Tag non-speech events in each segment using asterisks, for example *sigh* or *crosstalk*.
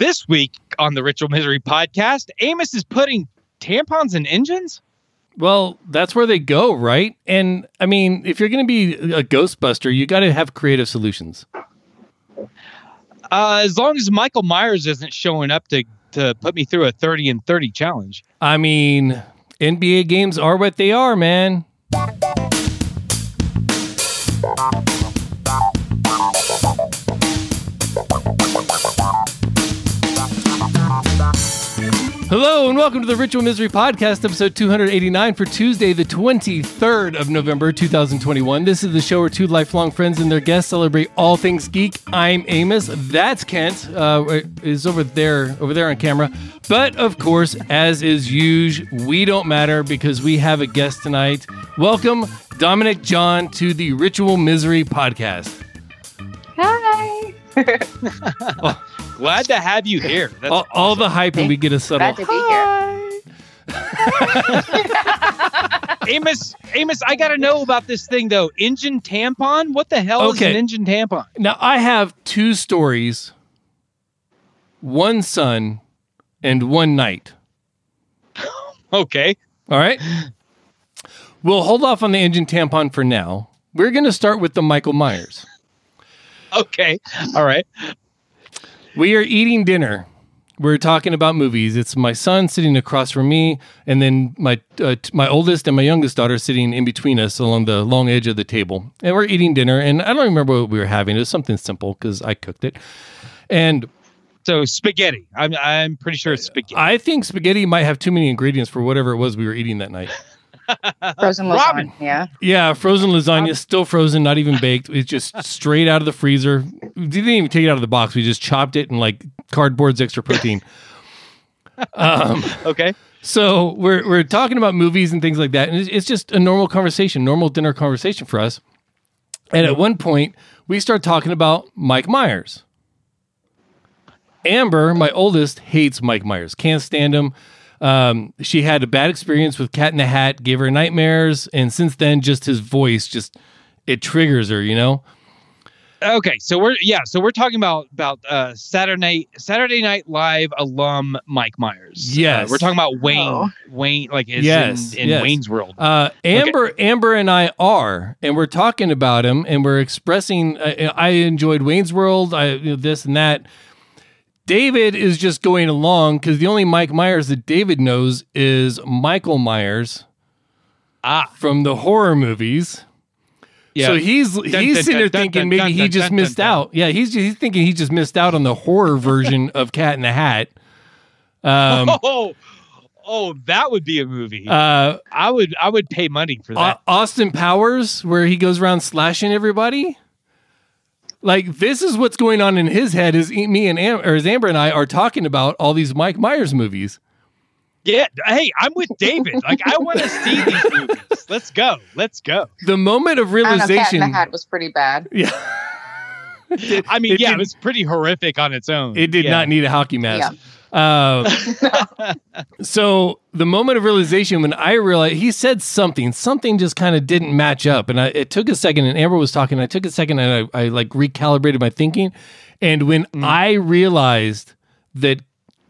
This week on the Ritual Misery podcast, Amos is putting tampons in engines. Well, that's where they go, right? And I mean, if you're going to be a Ghostbuster, you got to have creative solutions. Uh, as long as Michael Myers isn't showing up to to put me through a 30 and 30 challenge. I mean, NBA games are what they are, man. Hello and welcome to the Ritual Misery Podcast, episode 289 for Tuesday, the 23rd of November, 2021. This is the show where two lifelong friends and their guests celebrate all things geek. I'm Amos. That's Kent. Uh, is over there, over there on camera. But of course, as is usual, we don't matter because we have a guest tonight. Welcome, Dominic John, to the Ritual Misery Podcast. Hi. Oh, *laughs* glad to have you here. That's all, all the hype, and we get a subtle. Glad to be here. *laughs* Amos, Amos, I got to know about this thing though. Engine tampon? What the hell okay. is an engine tampon? Now I have two stories. One sun and one night. *laughs* okay. All right. We'll hold off on the engine tampon for now. We're going to start with the Michael Myers. *laughs* okay. All right. We are eating dinner. We're talking about movies. It's my son sitting across from me, and then my uh, t- my oldest and my youngest daughter sitting in between us along the long edge of the table. And we're eating dinner, and I don't remember what we were having. It was something simple because I cooked it. And so spaghetti. I'm I'm pretty sure it's spaghetti. I think spaghetti might have too many ingredients for whatever it was we were eating that night. Frozen lasagna. Yeah. Yeah, frozen lasagna, still frozen, not even baked. It's just straight out of the freezer. We didn't even take it out of the box. We just chopped it and like cardboard's extra protein. *laughs* Um, okay. So we're we're talking about movies and things like that, and it's, it's just a normal conversation, normal dinner conversation for us. And at one point, we start talking about Mike Myers. Amber, my oldest, hates Mike Myers. Can't stand him. Um, she had a bad experience with Cat in the Hat, gave her nightmares, and since then, just his voice just it triggers her. You know. Okay, so we're yeah, so we're talking about about uh, Saturday Saturday Night Live alum Mike Myers. Yes, uh, we're talking about Wayne oh. Wayne like is yes, in, in yes. Wayne's World. Uh, Amber okay. Amber and I are, and we're talking about him, and we're expressing. Uh, I enjoyed Wayne's World. I you know, this and that. David is just going along because the only Mike Myers that David knows is Michael Myers. Ah, from the horror movies. Yeah. So he's he's dun, sitting there dun, thinking dun, maybe he just missed out. Yeah, he's he's thinking he just missed out on the horror *laughs* version of Cat in the Hat. Um, *laughs* oh, oh, that would be a movie. Uh, I would I would pay money for that. Austin Powers, where he goes around slashing everybody. Like this is what's going on in his head. Is me and Am- or is Amber and I are talking about all these Mike Myers movies. Yeah, hey, I'm with David. Like I want to see these movies. Let's go. Let's go. The moment of realization. I know, Cat in the Hat was pretty bad. Yeah. I mean, it yeah, did, it was pretty horrific on its own. It did yeah. not need a hockey mask. Yeah. Uh, so the moment of realization when I realized he said something, something just kind of didn't match up, and I, it took a second. And Amber was talking. I took a second, and I, I like recalibrated my thinking. And when mm. I realized that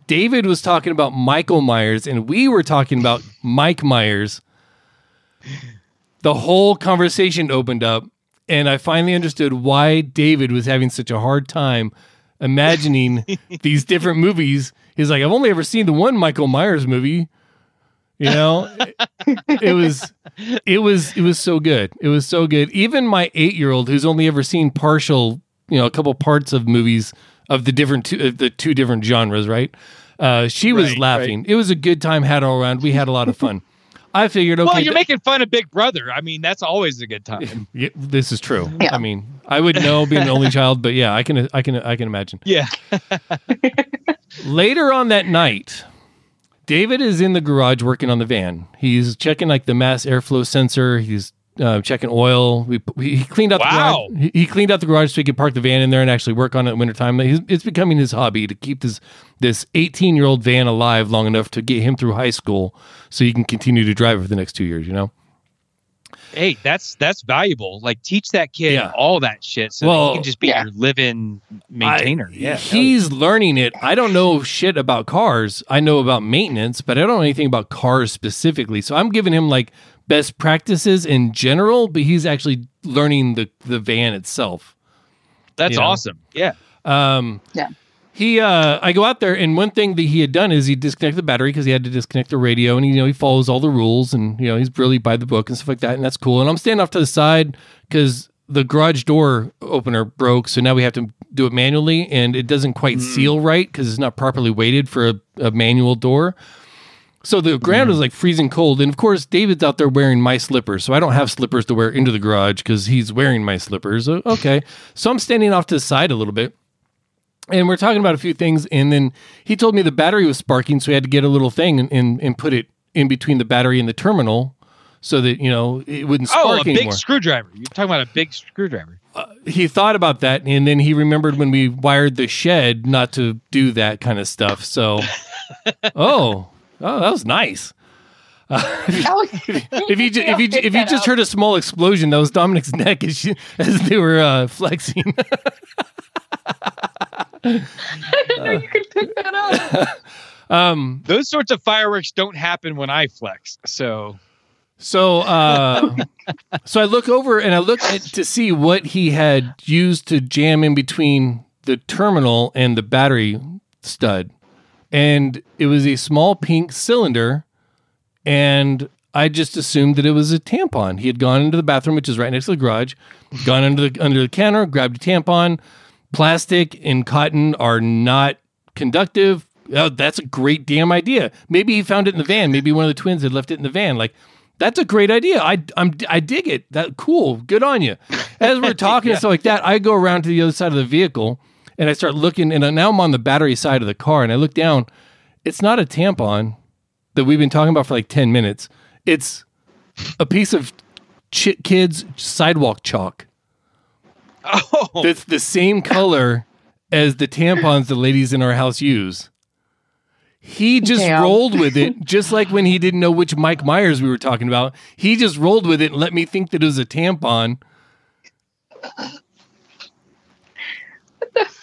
David was talking about Michael Myers and we were talking about Mike Myers, the whole conversation opened up, and I finally understood why David was having such a hard time imagining *laughs* these different movies he's like, I've only ever seen the one Michael Myers movie. You know, *laughs* it, was, it was, it was so good. It was so good. Even my eight year old, who's only ever seen partial, you know, a couple parts of movies of the different two, of the two different genres, right? Uh, she was right, laughing. Right. It was a good time had all around. We had a lot of fun. *laughs* I figured, okay. Well, you're th- making fun of Big Brother. I mean, that's always a good time. *laughs* Yeah, this is true. Yeah. I mean, I would know being the only child, but yeah, I can, I can, I can imagine. Yeah. Later on that night, David is in the garage working on the van. He's checking like the mass airflow sensor. He's uh, checking oil. We, he cleaned out wow. the garage. He, he, cleaned out the garage so he could park the van in there and actually work on it in wintertime. He's, it's becoming his hobby to keep this this 18 year old van alive long enough to get him through high school so he can continue to drive it for the next two years. You know. Hey, that's that's valuable. Like teach that kid Yeah. all that shit so that Well, he can just be Yeah. your living maintainer. I- yeah. he's learning it. I don't know shit about cars. I know about maintenance, but I don't know anything about cars specifically. So I'm giving him like best practices in general, but he's actually learning the the van itself. that's you know. awesome. Yeah. Um, Yeah. He, uh, I go out there, and one thing that he had done is he disconnected the battery because he had to disconnect the radio, and he, you know, he follows all the rules, and you know, he's really by the book and stuff like that, and that's cool. And I'm standing off to the side because the garage door opener broke, so now we have to do it manually, and it doesn't quite seal right because it's not properly weighted for a, a manual door. So the ground is like freezing cold, and of course David's out there wearing my slippers, so I don't have slippers to wear into the garage because he's wearing my slippers. Okay, so I'm standing off to the side a little bit, and we're talking about a few things, and then he told me the battery was sparking, so he had to get a little thing and and, and put it in between the battery and the terminal, so that you know it wouldn't spark Oh, a big anymore. screwdriver. You're talking about a big screwdriver. he thought about that, and then he remembered when we wired the shed not to do that kind of stuff. So, *laughs* oh, oh, that was nice. *laughs* if *laughs* you ju- if you if you just heard a small explosion, that was Dominic's neck as, she, as they were uh, flexing. *laughs* you could pick that up. *laughs* um, Those sorts of fireworks don't happen when I flex. So so uh, so I look over and I look at, to see what he had used to jam in between the terminal and the battery stud, and it was a small pink cylinder, and I just assumed that it was a tampon. He had gone into the bathroom, which is right next to the garage, gone under the under the counter, grabbed a tampon. Plastic and cotton are not conductive. Oh, that's a great damn idea. Maybe he found it in the van. Maybe one of the twins had left it in the van. Like, that's a great idea. I I'm I dig it. That cool. Good on you. As we're *laughs* talking and stuff like that, I go around to the other side of the vehicle and I start looking. And now I'm on the battery side of the car, and I look down. It's not a tampon that we've been talking about for like ten minutes. It's a piece of ch- kids sidewalk chalk oh that's the same color as the tampons the ladies in our house use. He just Damn. rolled with it, just like when he didn't know which Mike Myers we were talking about. He just rolled with it and let me think that it was a tampon.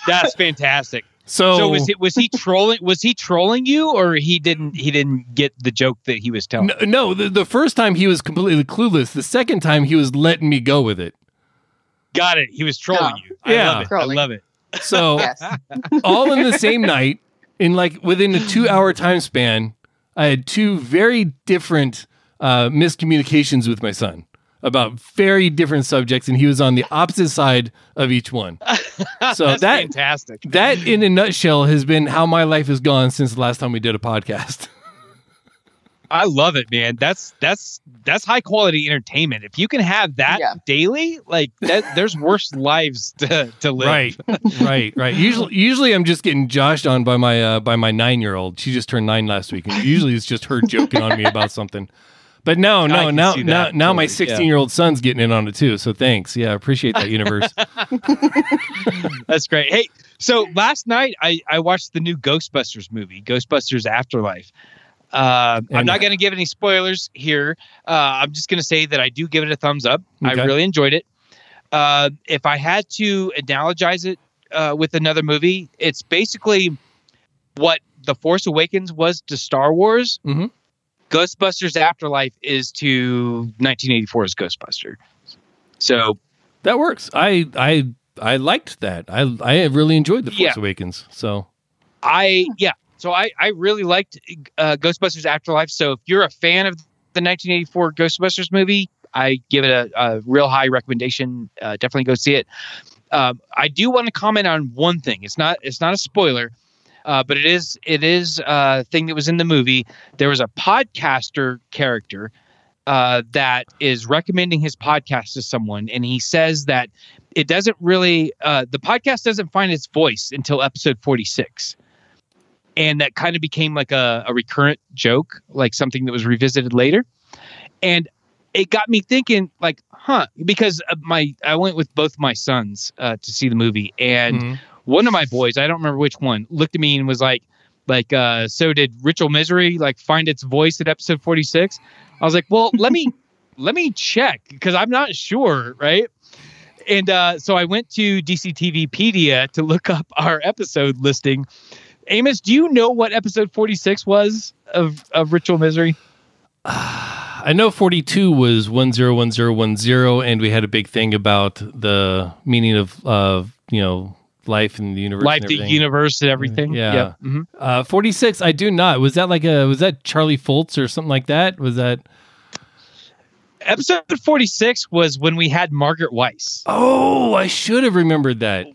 that's fantastic. So, So was he was he trolling was he trolling you or he didn't he didn't get the joke that he was telling? no, no the, the first time he was completely clueless. The second time he was letting me go with it. Got it. He was trolling Oh. you. I Yeah. love it. Trolling. I love it. So *laughs* Yes. all in the same night, in like within a two hour time span, I had two very different uh, miscommunications with my son about very different subjects, and he was on the opposite side of each one. *laughs* So That's that fantastic. that, in a nutshell, has been how my life has gone since the last time we did a podcast. *laughs* I love it, man. That's that's that's high quality entertainment. If you can have that Yeah. daily, like that, there's worse *laughs* lives to, to live. Right, right, right. Usually, usually I'm just getting joshed on by my uh, by my nine year old. She just turned nine last week, and usually it's just her joking on me about something. But no, *laughs* no, can now now that, now my totally, yeah. 16 year old son's getting in on it too. So thanks. Yeah, I appreciate that universe. *laughs* That's great. Hey, so last night I I watched the new Ghostbusters movie, Ghostbusters Afterlife. Uh, I'm not going to give any spoilers here. Uh, I'm just going to say that I do give it a thumbs up. I really enjoyed it. Uh, if I had to analogize it uh, with another movie, it's basically what The Force Awakens was to Star Wars. Mhm. Ghostbusters Afterlife is to 1984's Ghostbuster. So that works. I I I liked that. I I really enjoyed the Force Yeah. Awakens. So I yeah. So I I really liked uh, Ghostbusters Afterlife. So if you're a fan of the 1984 Ghostbusters movie, I give it a, a real high recommendation. Uh, definitely go see it. Um, I do want to comment on one thing. It's not it's not a spoiler, uh, but it is it is a thing that was in the movie. There was a podcaster character uh, that is recommending his podcast to someone, and he says that it doesn't really uh, the podcast doesn't find its voice until episode 46 and that kind of became like a, a recurrent joke like something that was revisited later and it got me thinking like huh because uh, my i went with both my sons uh, to see the movie and mhm. one of my boys i don't remember which one looked at me and was like like uh so did ritual misery like find its voice at episode 46 i was like well let me *laughs* let me check because I'm not sure, right? And uh, so I went to DCTVpedia to look up our episode listing. Amos, do you know what episode 46 was of, of Ritual Misery? *sighs* I know 42 was 101010 and we had a big thing about the meaning of uh, you know, life in the universe. Life, the universe, and everything. Yeah. Yep. Mhm. Uh, 46 I do not. Was that like a was that Charlie Foltz or something like that? Was that Episode 46 was when we had Margaret Weis, Oh, I should have remembered that.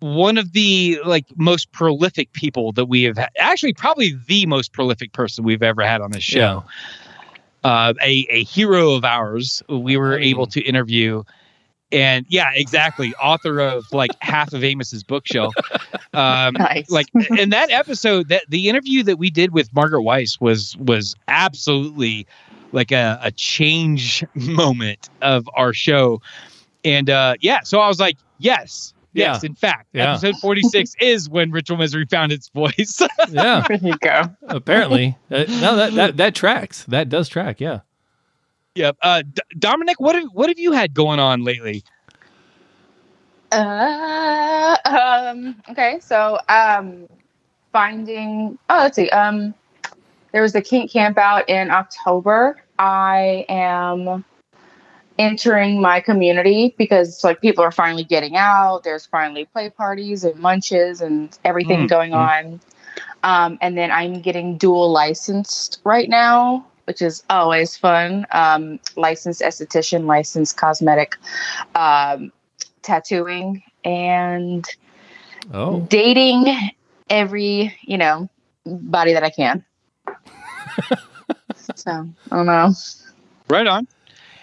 One of the like most prolific people that we have had. Actually, probably the most prolific person we've ever had on this show. uh, a a hero of ours. We were I able to interview, and yeah, exactly, author of like half of Amos's bookshelf. Um, Nice. Like in that episode, that the interview that we did with Margaret Weis was was absolutely like a, a change *laughs* moment of our show, and uh, yeah, so I was like, yes. Yes, in fact, Yeah. episode 46 *laughs* is when Ritual Misery found its voice. *laughs* Yeah, there you go. apparently. Uh, no, that, that that tracks. That does track. Yeah. yep. Uh, D- Dominic, what have, what have you had going on lately? Uh, um, okay, so um, finding. Oh, let's see. Um, there was the kink camp out in October. I am entering my community because like people are finally getting out. There's finally play parties and lunches and everything Mm, going mm. on. Um, and then I'm getting dual licensed right now, which is always fun. Um, licensed esthetician, licensed cosmetic, um, tattooing, and Oh. dating every you know body that I can. *laughs* so I don't know. Right on.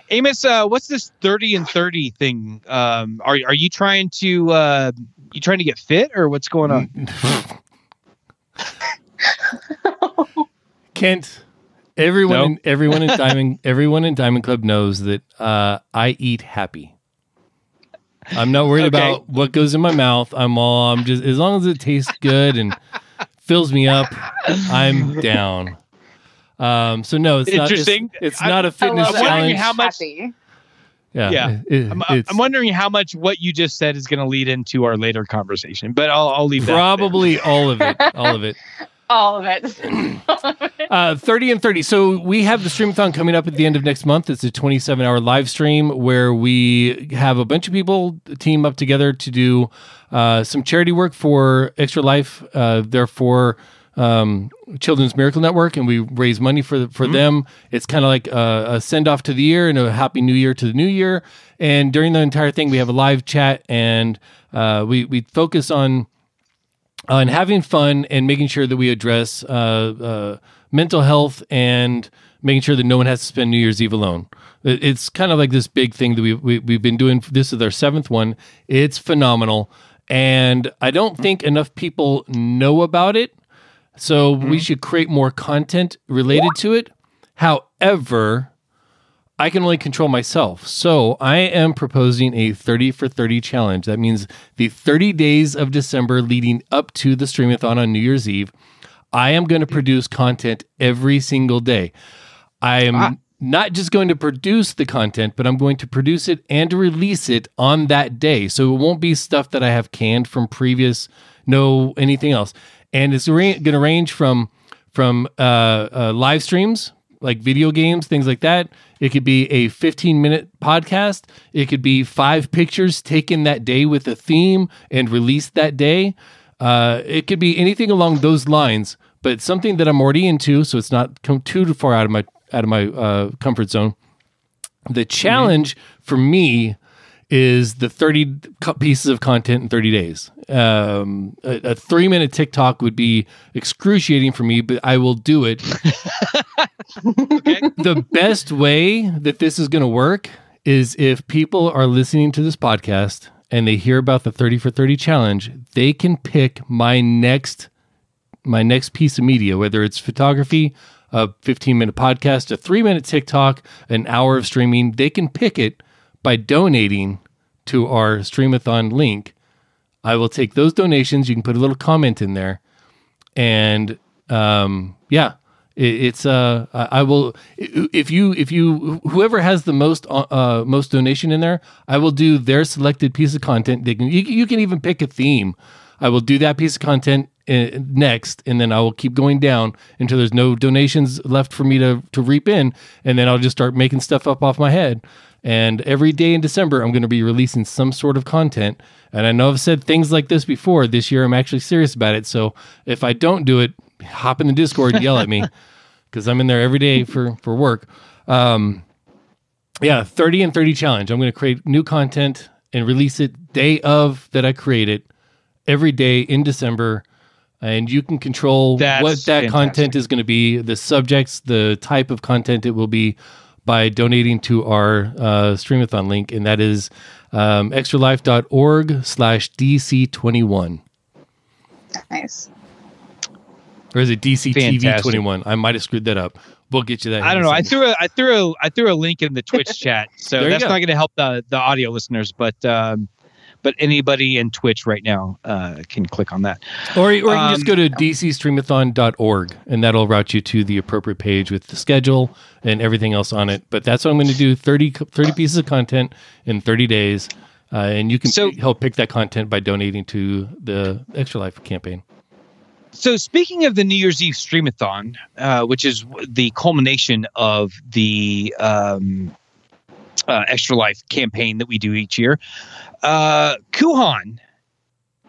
Amos, uh, what's this 30 and 30 thing? Um, are, are you trying to uh, you trying to get fit or what's going on? *laughs* Kent, everyone, No. in, *laughs* everyone in Diamond, everyone in Diamond Club knows that uh, I eat happy. I'm not worried Okay. about what goes in my mouth. I'm all. I'm just as long as it tastes good and fills me up. I'm down. Um, so no, it's Interesting. Not, it's, it's not a fitness I love I'm wondering challenge. how much- Happy. yeah, Yeah. it- I'm, I'm wondering how much what you just said is going to lead into our later conversation, but I'll, I'll leave that. probably all of it. All of it. *laughs* All of it. *clears throat* Uh, 30 and 30. So we have the streamathon coming up at the end of next month. It's a 27 hour live stream where we have a bunch of people team up together to do uh, some charity work for Extra Life. Uh, therefore, um, Children's Miracle Network, and we raise money for for them. It's kind of like a, a send off to the year and a happy new year to the new year. And during the entire thing, we have a live chat and uh, we we focus on on having fun and making sure that we address uh, uh, mental health and making sure that no one has to spend New Year's Eve alone. It- It's kind of like this big thing that we, we, we've been doing. This is our seventh one. It's phenomenal. And I don't think enough people know about it. So we should create more content related to it. However, I can only control myself. So I am proposing a 30 for 30 challenge. That means the 30 days of December leading up to the streamathon on New Year's Eve, I am going to produce content every single day. I am Ah. not just going to produce the content, but I'm going to produce it and release it on that day. So it won't be stuff that I have canned from previous, no anything else. And it's going to range from from uh, uh, live streams like video games, things like that. It could be a 15 minute podcast. It could be five pictures taken that day with a theme and released that day. Uh, it could be anything along those lines, but something that I'm already into, so it's not come too far out of my out of my uh, comfort zone. The challenge for me is the 30 co- pieces of content in 30 days. Um, a, a three minute TikTok would be excruciating for me, but I will do it. *laughs* the best way that this is going to work is if people are listening to this podcast and they hear about the 30 for 30 challenge, they can pick my next my next piece of media, whether it's photography, a 15 minute podcast, a three minute TikTok, an hour of streaming, they can pick it by donating to our Streamathon link. I will take those donations. You can put a little comment in there. And um, yeah, It, it's uh, I I will if you if you whoever has the most uh, uh most donation in there, I will do their selected piece of content. They can you, you can even pick a theme. I will do that piece of content uh, next, and then I will keep going down until there's no donations left for me to to reap in, and then I'll just start making stuff up off my head. And every day in December, I'm going to be releasing some sort of content. And I know I've said things like this before. This year, I'm actually serious about it. So if I don't do it, hop in the Discord and yell at me *laughs* because I'm in there every day for for work. Um, yeah, 30 and 30 challenge. I'm going to create new content and release it day of that I create it every day in December. And you can control That's what that fantastic. content is going to be, the subjects, the type of content it will be by donating to our uh, Streamathon link. And that is um, extralife.org slash DC21. Nice. Or is it DCTV Fantastic. 21? I might have screwed that up. We'll get you that. I don't know. I threw a I threw a I threw a link in the Twitch chat, so that's go. not going to help the the audio listeners, but um, but anybody in Twitch right now uh, can click on that. Or, or you can just Um, go to dcstreamathon.org and that'll route you to the appropriate page with the schedule and everything else on it. But that's what I'm going to do 30, 30 pieces of content in 30 days. Uh, and you can So- p- help pick that content by donating to the Extra Life campaign. So speaking of the New Year's Eve streamathon, uh, which is the culmination of the um, uh, Extra Life campaign that we do each year, uh, Kuhan,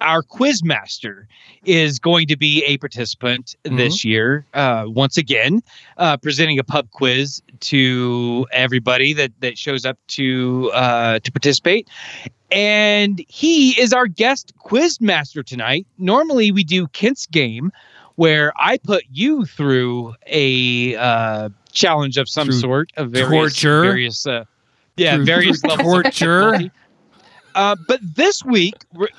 our quiz master, is going to be a participant this year uh, once again, uh, presenting a pub quiz to everybody that that shows up to uh, to participate. And he is our guest quiz master tonight. Normally, we do Kent's game, where I put you through a uh, challenge of some Through sort of various, torture? various, uh, yeah, Through- various through levels torture? difficulty. Uh, but this week, we're-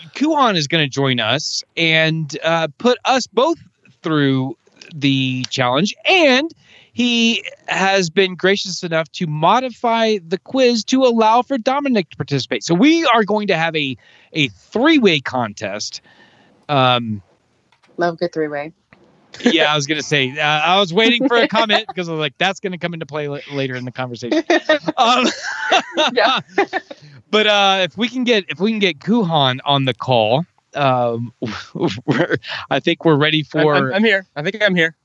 is going to join us and uh, put us both through the challenge, and he has been gracious enough to modify the quiz to allow for Dominic to participate. So we are going to have a a three way contest. Um, Love good three way. Yeah, I was going to say uh, I was waiting for a comment because I was like, that's going to come into play la- later in the conversation. *laughs* Um, Yeah. *laughs* but uh, if we can get if we can get Kuhan on the call, um, *laughs* we're, I think we're ready for I'm, I'm here. I think I'm here.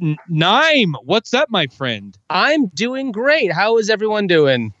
N- Nime. What's up, my friend? I'm doing great. How is everyone doing?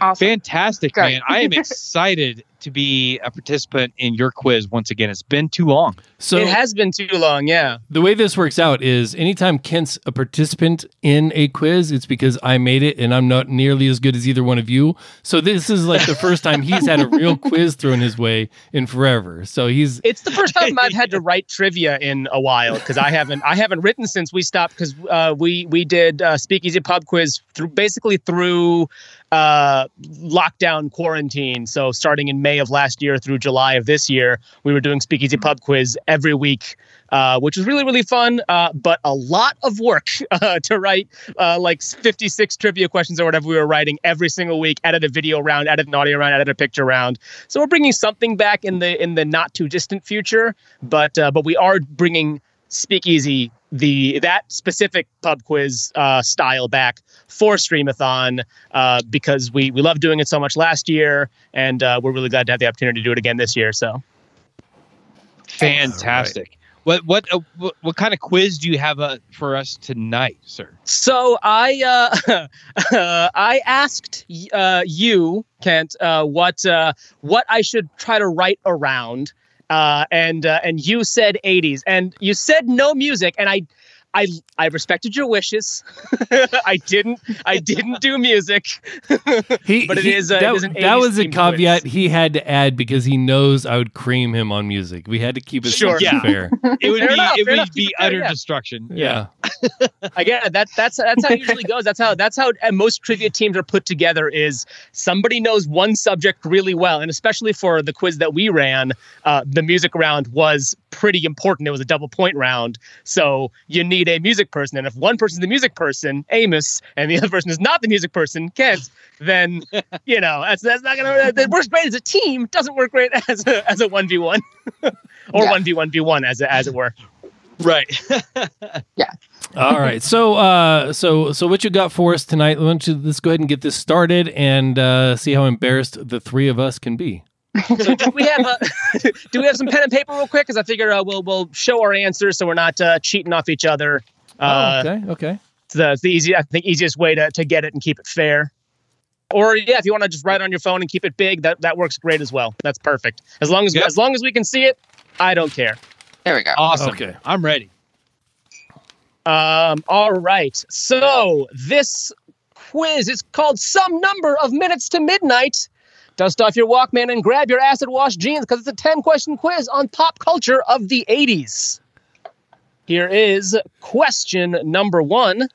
Awesome. Fantastic, Great. man. I am *laughs* excited to be a participant in your quiz once again. It's been too long. So it has been too long. Yeah. the way this works out is anytime Kent's a participant in a quiz, it's because I made it and I'm not nearly as good as either one of you. So this is like the first time he's had a real *laughs* quiz thrown his way in forever. So he's It's the first time I've had to *laughs* write trivia in a while because I haven't I haven't written since we stopped because uh, we we did uh, Speakeasy Pub Quiz through basically through uh, lockdown quarantine. So starting in May of last year through July of this year, we were doing Speakeasy Pub Quiz every week. Uh, which was really really fun, uh, but a lot of work *laughs* uh, to write uh, like 56 trivia questions or whatever we were writing every single week. Edit a video round, edit an audio round, edit a picture round. So we're bringing something back in the in the not too distant future, but uh, but we are bringing Speakeasy the that specific pub quiz uh, style back for Streamathon uh, because we we loved doing it so much last year, and uh, we're really glad to have the opportunity to do it again this year. So Fantastic. What what, uh, what what kind of quiz do you have uh, for us tonight, sir? So I uh, *laughs* I asked uh, you, Kent, uh, what uh, what I should try to write around, uh, and uh, and you said '80s, and you said no music, and I. I, I respected your wishes. *laughs* I didn't I didn't do music. he, *laughs* But it he- is, uh, it that, is an that was a caveat quiz. he had to add because he knows I would cream him on music. We had to keep it Sure. Yeah. fair. *laughs* It would Fair be enough, it would enough. be Keep fair, utter yeah. destruction. Yeah. Again, that that's that's how it usually goes. That's how that's how uh, most trivia teams are put together. Is somebody knows one subject really well, and especially for the quiz that we ran, uh, the music round was pretty important. It was a double point round, so you need a music person. And if one person's the music person, Amos, and the other person is not the music person, Kent, then *laughs* you know that's that's not gonna. That works great as a team. Doesn't work great as a as a one v one *laughs* or Yeah. one v one v one as a, as it were. Right. *laughs* Yeah. All right. So, uh, so, so, what you got for us tonight? Why don't you let's go ahead and get this started and uh, see how embarrassed the three of us can be. So do we have a, *laughs* do we have some pen and paper real quick? Because I figure uh, we'll we'll show our answers so we're not uh, cheating off each other. Uh, oh, okay. Okay. It's the, it's the easy, I think, easiest way to, to get it and keep it fair. Or yeah, if you want to just write on your phone and keep it big, that, that works great as well. That's perfect. As long as Yep. as long as we can see it, I don't care. There we go. Awesome. Okay. I'm ready. Um, all right. So this quiz is called Some Number of Minutes to Midnight. Dust off your Walkman and grab your acid wash jeans because it's a 10 question quiz on pop culture of the 80s. Here is question number one.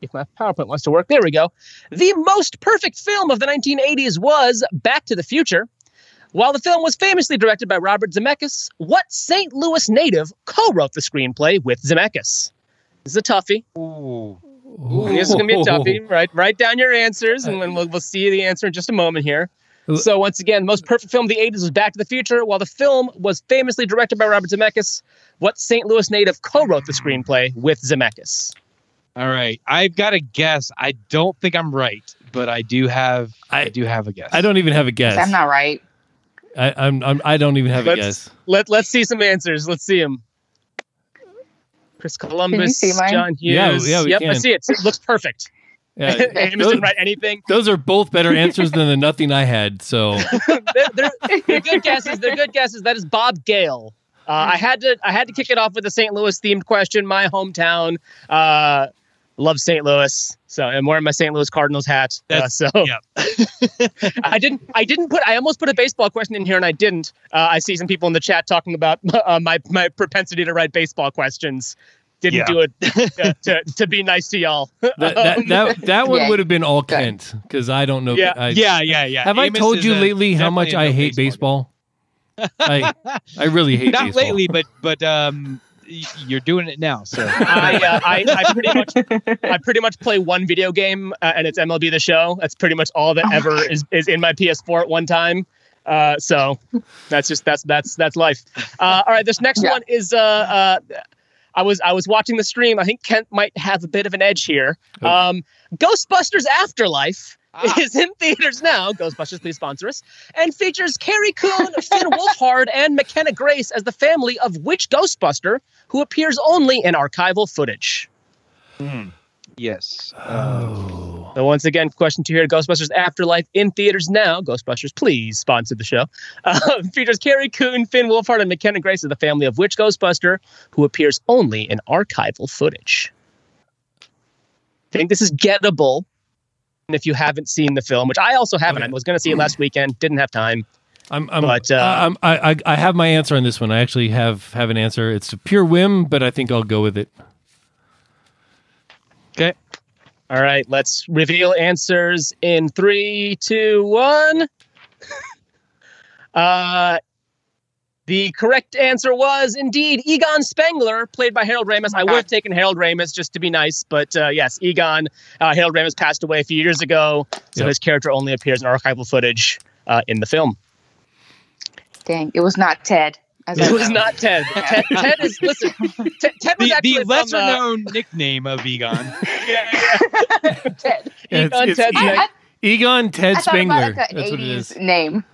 If my PowerPoint wants to work, there we go. The most perfect film of the 1980s was Back to the Future. While the film was famously directed by Robert Zemeckis, what St. Louis native co wrote the screenplay with Zemeckis? This is a toughie. Ooh. This is gonna be a *laughs* toughie. Write write down your answers, and then we'll, we'll see the answer in just a moment here. Uh, so once again, the most perfect film of the '80s was Back to the Future. While the film was famously directed by Robert Zemeckis, what St. Louis native co-wrote the screenplay with Zemeckis? All right. I've got a guess. I don't think I'm right, but I do have I, I- do have a guess. I don't even have a guess. I'm not right. I, I'm, I'm. I don't even have a Let's- guess. Let Let's see some answers. Let's see them. Chris Columbus. John Hughes. yeah, we yep, I see it. It looks perfect. Yeah, *laughs* Amos those, didn't write anything. those are both better answers than the nothing I had. So *laughs* they're, they're, they're good guesses. They're good guesses. That is Bob Gale. Uh, I had to I had to kick it off with a St. Louis themed question. My hometown. Uh, love St. Louis. So I'm wearing my St. Louis Cardinals hat. Uh, so yeah. *laughs* I didn't I didn't put I almost put a baseball question in here and I didn't. Uh, I see some people in the chat talking about *laughs* uh, my my propensity to write baseball questions. Didn't Yeah. do it *laughs* uh, to, to be nice to y'all. that that that, that one Yeah. would have been all Kent because I don't know. Yeah. I, Yeah, yeah, yeah. Have I told you a- lately how much I hate baseball? I I really hate Not baseball. lately, but but um, y- you're doing it now. So *laughs* I, uh, I I pretty much I pretty much play one video game uh, and it's MLB the Show. That's pretty much all that Oh my ever is, is in my PS4 at one time. Uh, so that's just that's that's that's life. Uh, all right, this next Yeah. one is uh, uh, I was I was watching the stream. I think Kent might have a bit of an edge here. Um, Ghostbusters Afterlife Ah. is in theaters now. Ghostbusters, please sponsor us. And features Carrie Coon, Finn *laughs* Wolfhard, and McKenna Grace as the family of which Ghostbuster who appears only in archival footage. yes. Oh. So once again, question two here: Ghostbusters Afterlife in theaters now. Ghostbusters, please sponsor the show. Uh, *laughs* features Carrie Coon, Finn Wolfhard, and McKenna Grace as the family of which Ghostbuster who appears only in archival footage. I think this is gettable. And if you haven't seen the film, which I also haven't, Okay. I was going to see it last weekend, didn't have time. I'm, I'm, But, uh, I'm, I, I, I have my answer on this one. I actually have have an answer. It's a pure whim, but I think I'll go with it. Okay. All right, let's reveal answers in three, two, one. *laughs* uh, the correct answer was indeed Egon Spengler, played by Harold Ramis. I would have taken Harold Ramis just to be nice, but uh, yes, Egon. Uh, Harold Ramis passed away a few years ago, so Yep. his character only appears in archival footage uh, in the film. Dang, it was not Ted. As I It was know. not Ted. *laughs* Ted, Ted is listen. Ted, Ted was The, actually the from, lesser uh, known nickname of Egon. *laughs* yeah, yeah. Ted. Yeah, it's- Egon it's Ted's E- I, I, Egon Ted I Spengler. about like an That's what it is. name.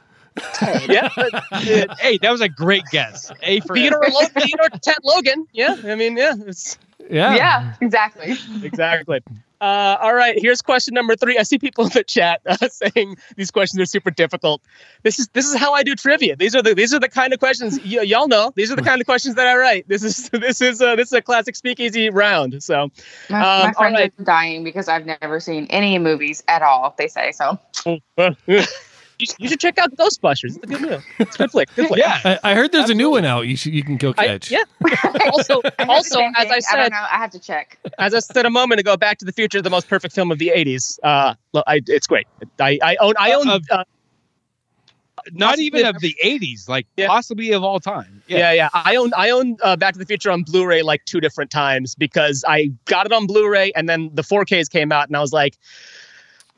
Ted. yeah. uh, *laughs* hey, that was a great guess. A for Theodore, effort. Lo- Theodore Ted Logan. Yeah, I mean, yeah, it's Yeah. Yeah, exactly. exactly. Uh, all right, here's question number three. I see people in the chat uh, *laughs* saying these questions are super difficult. This is this is how I do trivia. These are the these are the kind of questions y- y'all know. These are the kind of questions that I write. This is *laughs* this is uh, this is a classic speakeasy round. So My, Um, my all friends right. are dying because I've never seen any movies at all. They say so. *laughs* you, you should check out Ghostbusters. It's a good movie. It's a good flick. Good flick. Yeah. I, I heard there's a new one out. You should you can go I- catch. yeah. *laughs* Also, I also, as thing. I I said, don't know. I have to check. as I said a moment ago, Back to the Future, the most perfect film of the '80s. Uh, look, I, it's great. I, I own, I own. Of- Uh, Not even of- of the 80s, like Yeah. possibly of all time. yeah. yeah, I own, I own uh, Back to the Future on Blu-ray like two different times because I got it on Blu-ray and then the 4Ks came out and I was like,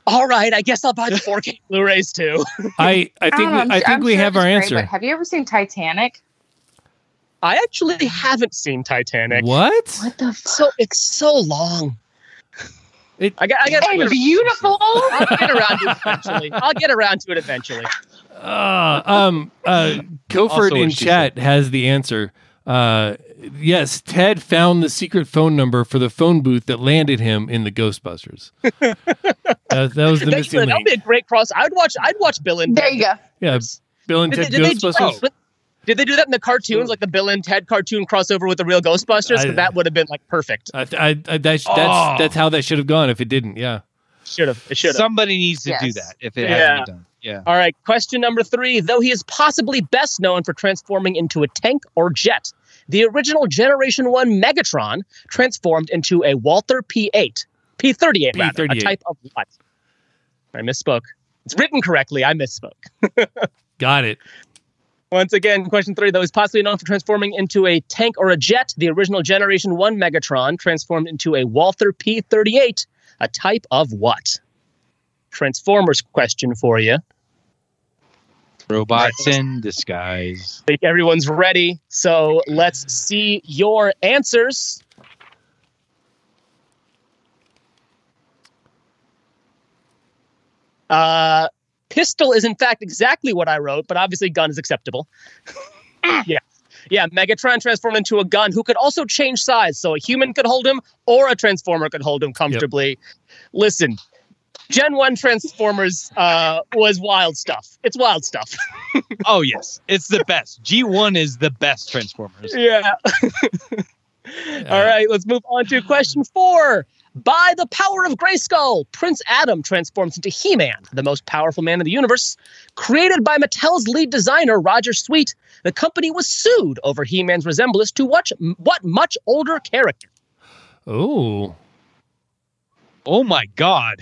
all right, I guess I'll buy the *laughs* 4K Blu-rays too. I *laughs* I think don't we, I'm I su- think I'm we sure have our great, answer. but have you ever seen Titanic? I actually haven't seen Titanic. What? What the fuck? So it's so long. It- I got. I got. And beautiful. I'll get around to it eventually. I'll get around to it eventually. Uh, um, uh, *laughs* Kofert in she chat has the answer. Uh, yes, Ted found the secret phone number for the phone booth that landed him in the Ghostbusters. *laughs* that, that was the missing That, missing would link. be a great cross. I'd watch. I'd watch Bill and There you go. Yeah, Bill and Did, Ted they, did, they, Ghostbusters. oh, did they do that in the cartoons, like the Bill and Ted cartoon crossover with the real Ghostbusters? I- that would have been like perfect. I, I, I, that's, that's Oh. that's how that should have gone if it didn't. Yeah. Should have. It should have. Somebody needs to do that if it Yeah. hasn't been done. Yeah. All right, question number three. Though he is possibly best known for transforming into a tank or jet, the original Generation 1 Megatron transformed into a Walther P8. P38, rather. A P38. type of what? I misspoke. It's written correctly. I misspoke. *laughs* Got it. Once again, question three, though, is possibly known for transforming into a tank or a jet. The original Generation 1 Megatron transformed into a Walther P 38, a type of what? Transformers question for you. Robots in disguise. I think everyone's ready. So let's see your answers. Uh, pistol is in fact exactly what I wrote, but obviously gun is acceptable. *laughs* yeah. Yeah, Megatron transformed into a gun who could also change size. So a human could hold him or a transformer could hold him comfortably. Listen, Gen 1 Transformers uh, was wild stuff. It's wild stuff. *laughs* Oh yes, it's the best. G1 is the best Transformers. Yeah. *laughs* All right, let's move on to question four. By the power of Grayskull, Prince Adam transforms into He Man, the most powerful man in the universe. Created by Mattel's lead designer, Roger Sweet, the company was sued over He Man's resemblance to what, what much older character? Oh. Oh my god.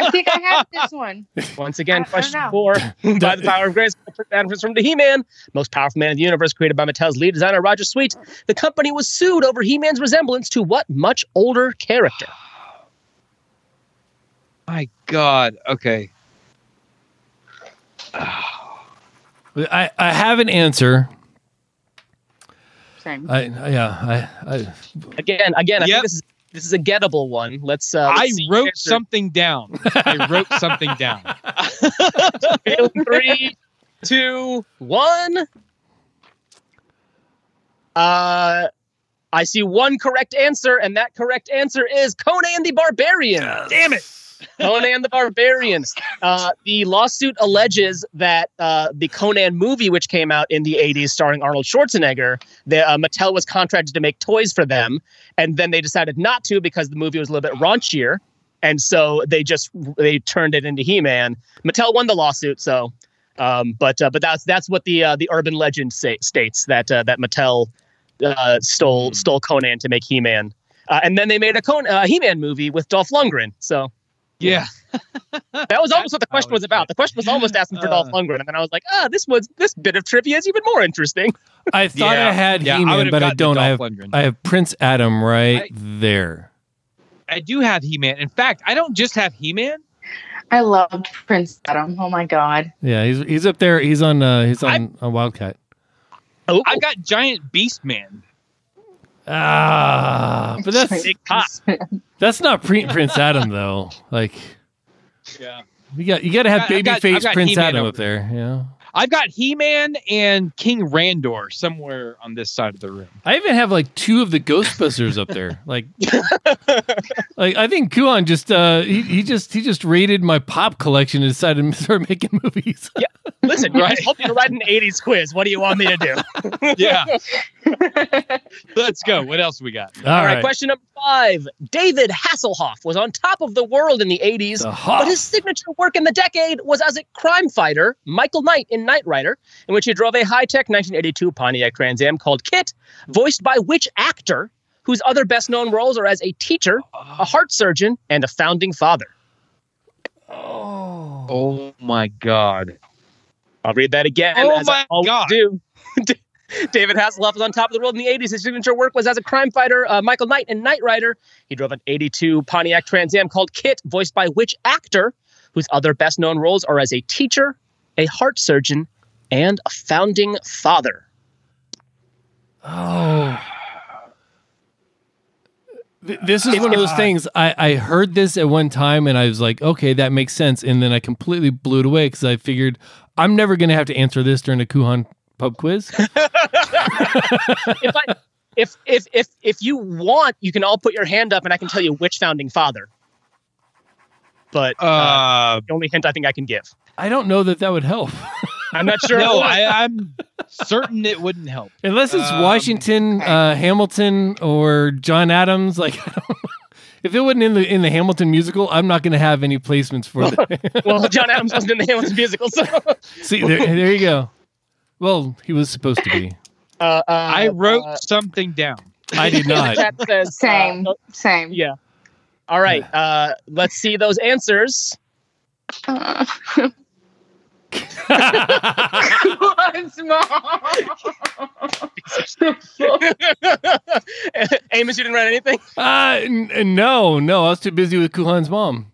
I think I have this *laughs* one. Once again, I- I question know. four. *laughs* By the power of Grayskull, Prince Adam transformed into He Man, most powerful man in the universe. Created by Mattel's lead designer, Roger Sweet, the company was sued over He Man's resemblance to what much older character? *sighs* My god. Okay. I, I have an answer. Same. I yeah I, I Again, again, I Yep. think this is this is a gettable one. Let's. Uh, let's I see. wrote Answer. something down. I wrote something down. *laughs* Three, two, one. Uh, I see one correct answer, and that correct answer is Conan the Barbarian. Damn it. Conan the Barbarian. *laughs* Uh, the lawsuit alleges that uh, the Conan movie, which came out in the 80s starring Arnold Schwarzenegger, the, uh, Mattel was contracted to make toys for them. And then they decided not to because the movie was a little bit raunchier. And so they just they turned it into He-Man. Mattel won the lawsuit, so um, but uh, but that's that's what the uh, the urban legend say, states that uh, that Mattel uh, stole stole Conan to make He-Man. Uh, and then they made a Con- uh, He-Man movie with Dolph Lundgren. So Yeah. *laughs* that was almost what the question was about. The question was almost asking for Dolph Uh. Lundgren, and then I was like, ah, this was this bit of trivia is even more interesting. *laughs* I thought I had yeah, He-Man, would've but I don't. I have Lundgren. I have Prince Adam right I- there. I do have He-Man. In fact, I don't just have He-Man. I loved Prince Adam. Oh my god. Yeah, he's he's up there. He's on uh, he's on, I'm- on Wildcat. Oh, I've got Giant Beast Man. Ah, but that's that's not pre- Prince Adam though. Like Yeah. you got you got to have I've got- I've got- babyface Prince He-Man Adam over up there. Yeah. I've got He-Man and King Randor somewhere on this side of the room. I even have like two of the Ghostbusters up there. *laughs* Like, like I think Kuhan just uh he, he just he just raided my pop collection and decided to *laughs* start making movies. Yeah, listen, you *laughs* Right. just hope you write an '80s quiz. What do you want me to do? Yeah. *laughs* Let's go. What else we got? All All right, right. question number five. David Hasselhoff was on top of the world in the 80s, The but his signature work in the decade was as a crime fighter, Michael Knight in Knight Rider, in which he drove a high tech 1982 Pontiac Trans Am called KITT, voiced by which actor, whose other best known roles are as a teacher, a heart surgeon, and a founding father. Oh. Oh my god. I'll read that again. Oh as my always God. Do. *laughs* David Hasselhoff was on top of the world in the 80s. His signature work was as a crime fighter, uh, Michael Knight and Knight Rider. He drove an 82 Pontiac Trans Am called KITT, voiced by which actor, whose other best known roles are as a teacher, a heart surgeon, and a founding father. *sighs* Oh. This is It's- one of those things. I, I heard this at one time and I was like, okay, that makes sense. And then I completely blew it away because I figured I'm never going to have to answer this during a Kuhan pub quiz. *laughs* if I if if if if you want, you can all put your hand up, and I can tell you which founding father. But uh, Uh, the only hint I think I can give. I don't know that that would help. I'm not sure. no, I, I'm certain it wouldn't help. Unless it's Um, Washington, uh, Hamilton, or John Adams. Like, *laughs* I don't know. if it wasn't in the in the Hamilton musical, I'm not going to have any placements for the. *laughs* well, John Adams wasn't in the Hamilton musical, so See, there, there you go. Well, he was supposed to be. *laughs* uh, I wrote uh, something down. *laughs* I did not. chat says Same, uh, same. yeah. All right. Uh, let's see those answers. Uh, Once more. Amos, you didn't write anything. Uh, n- no, no, I was too busy with Kuhan's mom.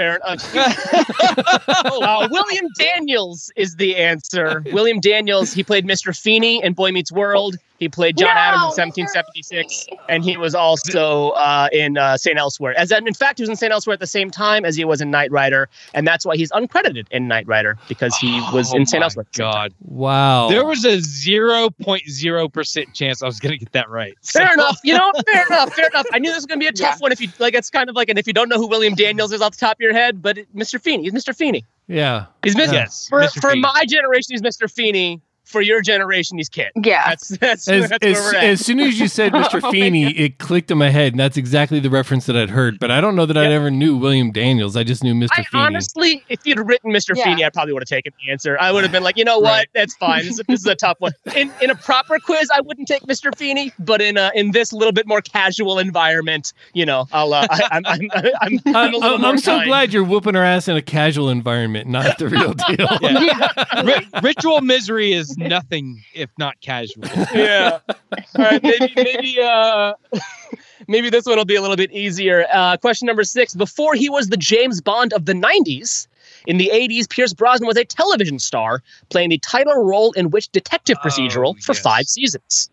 Fair enough. *laughs* Uh, William Daniels is the answer. William Daniels, he played Mr. Feeney in Boy Meets World. He played John No, Adams in 1776, and he was also uh, in uh, St. Elsewhere. As in fact, he was in St. Elsewhere at the same time as he was in Knight Rider, and that's why he's uncredited in Knight Rider because he was Oh in St. Elsewhere. at the same time. God, Wow. there was a zero point zero percent chance I was going to get that right. *laughs* So- Fair enough. You know, fair enough. Fair enough. I knew this was going to be a tough Yeah. one. If you like, it's kind of like, and if you don't know who William Daniels is off the top of your head, but it- Mr. Feeney, he's Mr. Feeney. yeah. He's Mr. Yes, For, Mr. for my generation, he's Mr. Feeney. For your generation, he's Kid. Yeah. That's that's, As, that's as, where we're at. as soon as you said *laughs* Mr. Oh Feeney, it clicked in my head, and that's exactly the reference that I'd heard. But I don't know that I Yep. ever knew William Daniels. I just knew Mr. I Feeney. honestly, if you'd written Mr. Yeah. Feeney, I probably would have taken the answer. I would have been like, you know what, Right. that's fine. This, this is a tough one. In in a proper quiz, I wouldn't take Mr. Feeney, but in a, in this little bit more casual environment, you know, I'll uh, I, I'm, I'm, I'm, *laughs* I'm, a I'm, I'm, more I'm so kind. glad you're whooping our ass in a casual environment, not the real *laughs* deal. Yeah. Ri- ritual misery is nothing if not casual. *laughs* yeah. All right. Maybe maybe uh *laughs* maybe this one will be a little bit easier. Uh question number six. Before he was the James Bond of the 90s, in the 80s, Pierce Brosnan was a television star, playing the title role in which detective Oh, procedural for yes. five seasons.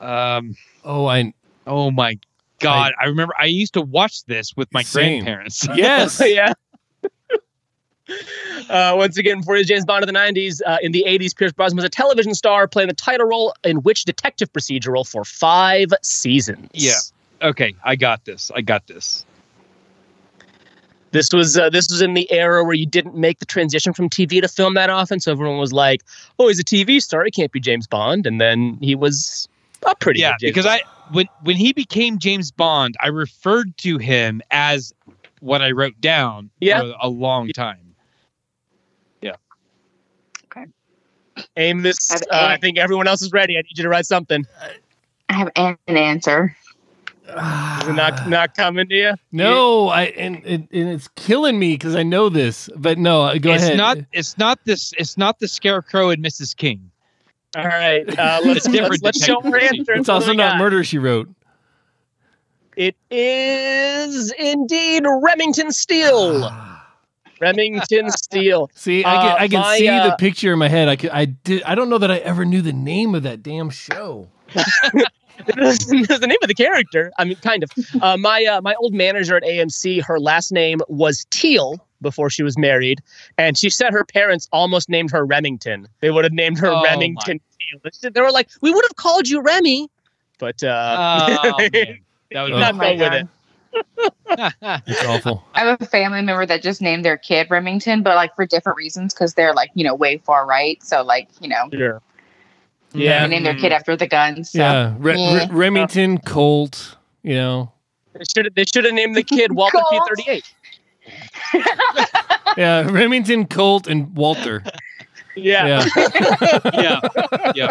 Um, Oh, I oh my God, I remember I used to watch this with my Same. grandparents. *laughs* yes. yeah. *laughs* Uh, once again, before he was James Bond of the 90s, uh, in the 80s, Pierce Brosnan was a television star playing the title role in which detective procedural for five seasons. Yeah. Okay, I got this. I got this. This was uh, this was in the era where you didn't make the transition from TV to film that often, so everyone was like, "Oh, he's a TV star. He can't be James Bond." And then he was a pretty yeah, because Bond. I when when he became James Bond, I referred to him as what I wrote down Yeah. for a long time. Amos, Have uh, I think everyone else is ready. I need you to write something. I have an an answer. Is it not not coming to you? No, I and, and, and it's killing me because I know this, but no, uh, go it's ahead. not. It's not this. It's not the Scarecrow and Mrs. King. All right, uh, *laughs* let's, different let's, let's show our detective answer. It's also not got? murder she wrote. It is indeed Remington Steele. *sighs* *laughs* Remington Steele. See, I Uh, can I can my, see the uh, picture in my head. I could, I did I don't know that I ever knew the name of that damn show. *laughs* That's the name of the character. I mean, kind of. Uh, my uh, my old manager at AMC, her last name was Teal before she was married, and she said her parents almost named her Remington. They would have named her Oh, Remington Teal. They were like, "We would have called you Remy," but uh, Oh. *laughs* That would not go with it. *laughs* It's awful. I have a family member that just named their kid Remington, but like for different reasons because they're like, you know, way far right. So like, you know, Sure. they Yeah. named their kid mm. after the guns. So. yeah, Re- Yeah. Re- Remington Colt. You know, They should have. They should have named the kid *laughs* Walter P thirty eight. *laughs* yeah, Remington Colt and Walter. Yeah. Yeah, yeah.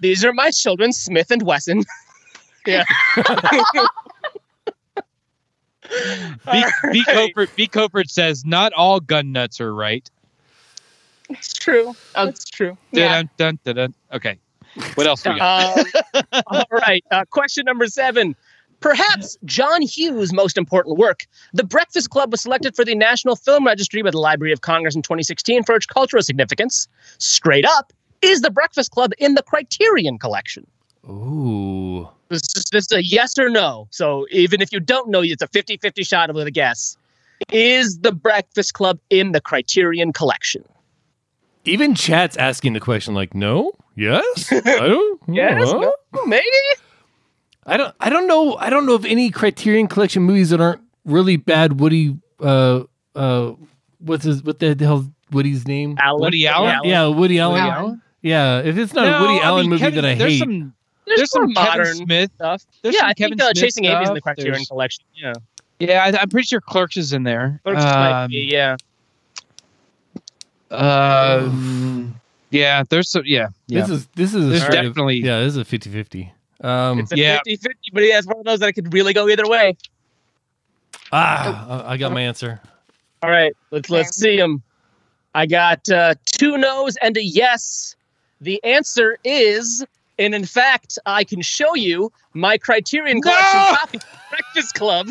These are my children, Smith and Wesson. Yeah. B, B. All right. Copert, B. Copert says not all gun nuts are right. It's true. Oh, It's true. Yeah. Dun, dun, dun, dun. Okay. What else we got? Um, *laughs* all right. Uh, question number seven. Perhaps John Hughes' most important work, The Breakfast Club was selected for the National Film Registry by the Library of Congress in 2016 for its cultural significance. Straight Up Is The Breakfast Club in the Criterion Collection? Ooh. This is, this is a yes or no. So even if you don't know, it's a 50 50 shot of a guess. Is The Breakfast Club in the Criterion Collection? Even chat's asking the question like, no? Yes? I *laughs* don't Yes? Huh? No? Maybe? I don't I don't know I don't know of any Criterion collection movies that aren't really bad Woody uh uh what's his what the hell Woody's name? Alan? Woody Allen? Yeah, Woody Allen. Woody Yeah. Allen? Yeah, if it's not a No, Woody I Allen mean, movie Kevin- that I there's hate. Some, There's, there's some more Kevin modern Smith. stuff. There's yeah, some I Kevin think uh, Smith Chasing Amy is in the. Criterion There's- Collection. Yeah. Yeah, I, I'm pretty sure Clerks is in there. Clerks might Um, be, yeah. um, yeah, there's some. Yeah, yeah. This is this is a There's straight definitely. Yeah, this is a 50-50. Um It's a yeah. 50 50, but yeah, it's one of those that could really go either way. ah I I got my answer. All right, let's let's see them. I got uh, two no's and a yes. The answer is, and in fact, I can show you my Criterion No! Collection copy of Breakfast Club.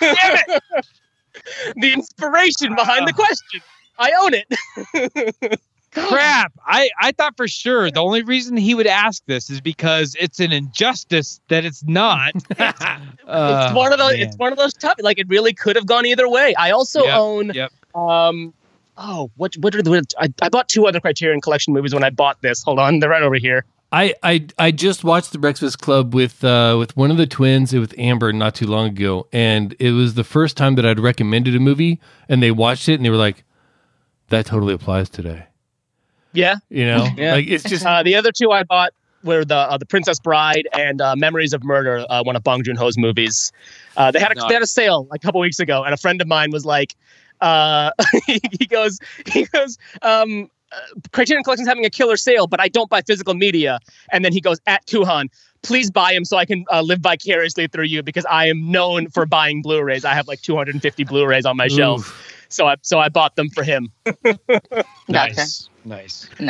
Damn it! *laughs* the inspiration behind the question. I own it. Crap! I I thought for sure the only reason he would ask this is because it's an injustice that it's not. Uh, *laughs* it's *laughs* one of those. man. It's one of those tough. Like it really could have gone either way. I also Yep, own. yep. Um. Oh, what? What are the? I, I bought two other Criterion Collection movies when I bought this. Hold on, they're right over here. I, I I just watched the Breakfast Club with uh, with one of the twins with Amber not too long ago, and it was the first time that I'd recommended a movie, and they watched it and they were like, "That totally applies today." Yeah. You know, *laughs* Yeah. like it's just Uh, the other two I bought were the uh, the Princess Bride and uh, Memories of Murder, uh, one of Bong Joon Ho's movies. Uh, they had a, they had a sale like, a couple weeks ago, and a friend of mine was like, uh, *laughs* he, goes he goes. Um, Criterion Collection's having a killer sale, but I don't buy physical media. And then he goes at Kuhan, please buy him so I can uh, live vicariously through you because I am known for buying Blu-rays. I have like 250 Blu-rays on my shelf, so I so I bought them for him. *laughs* Gotcha. nice, nice. all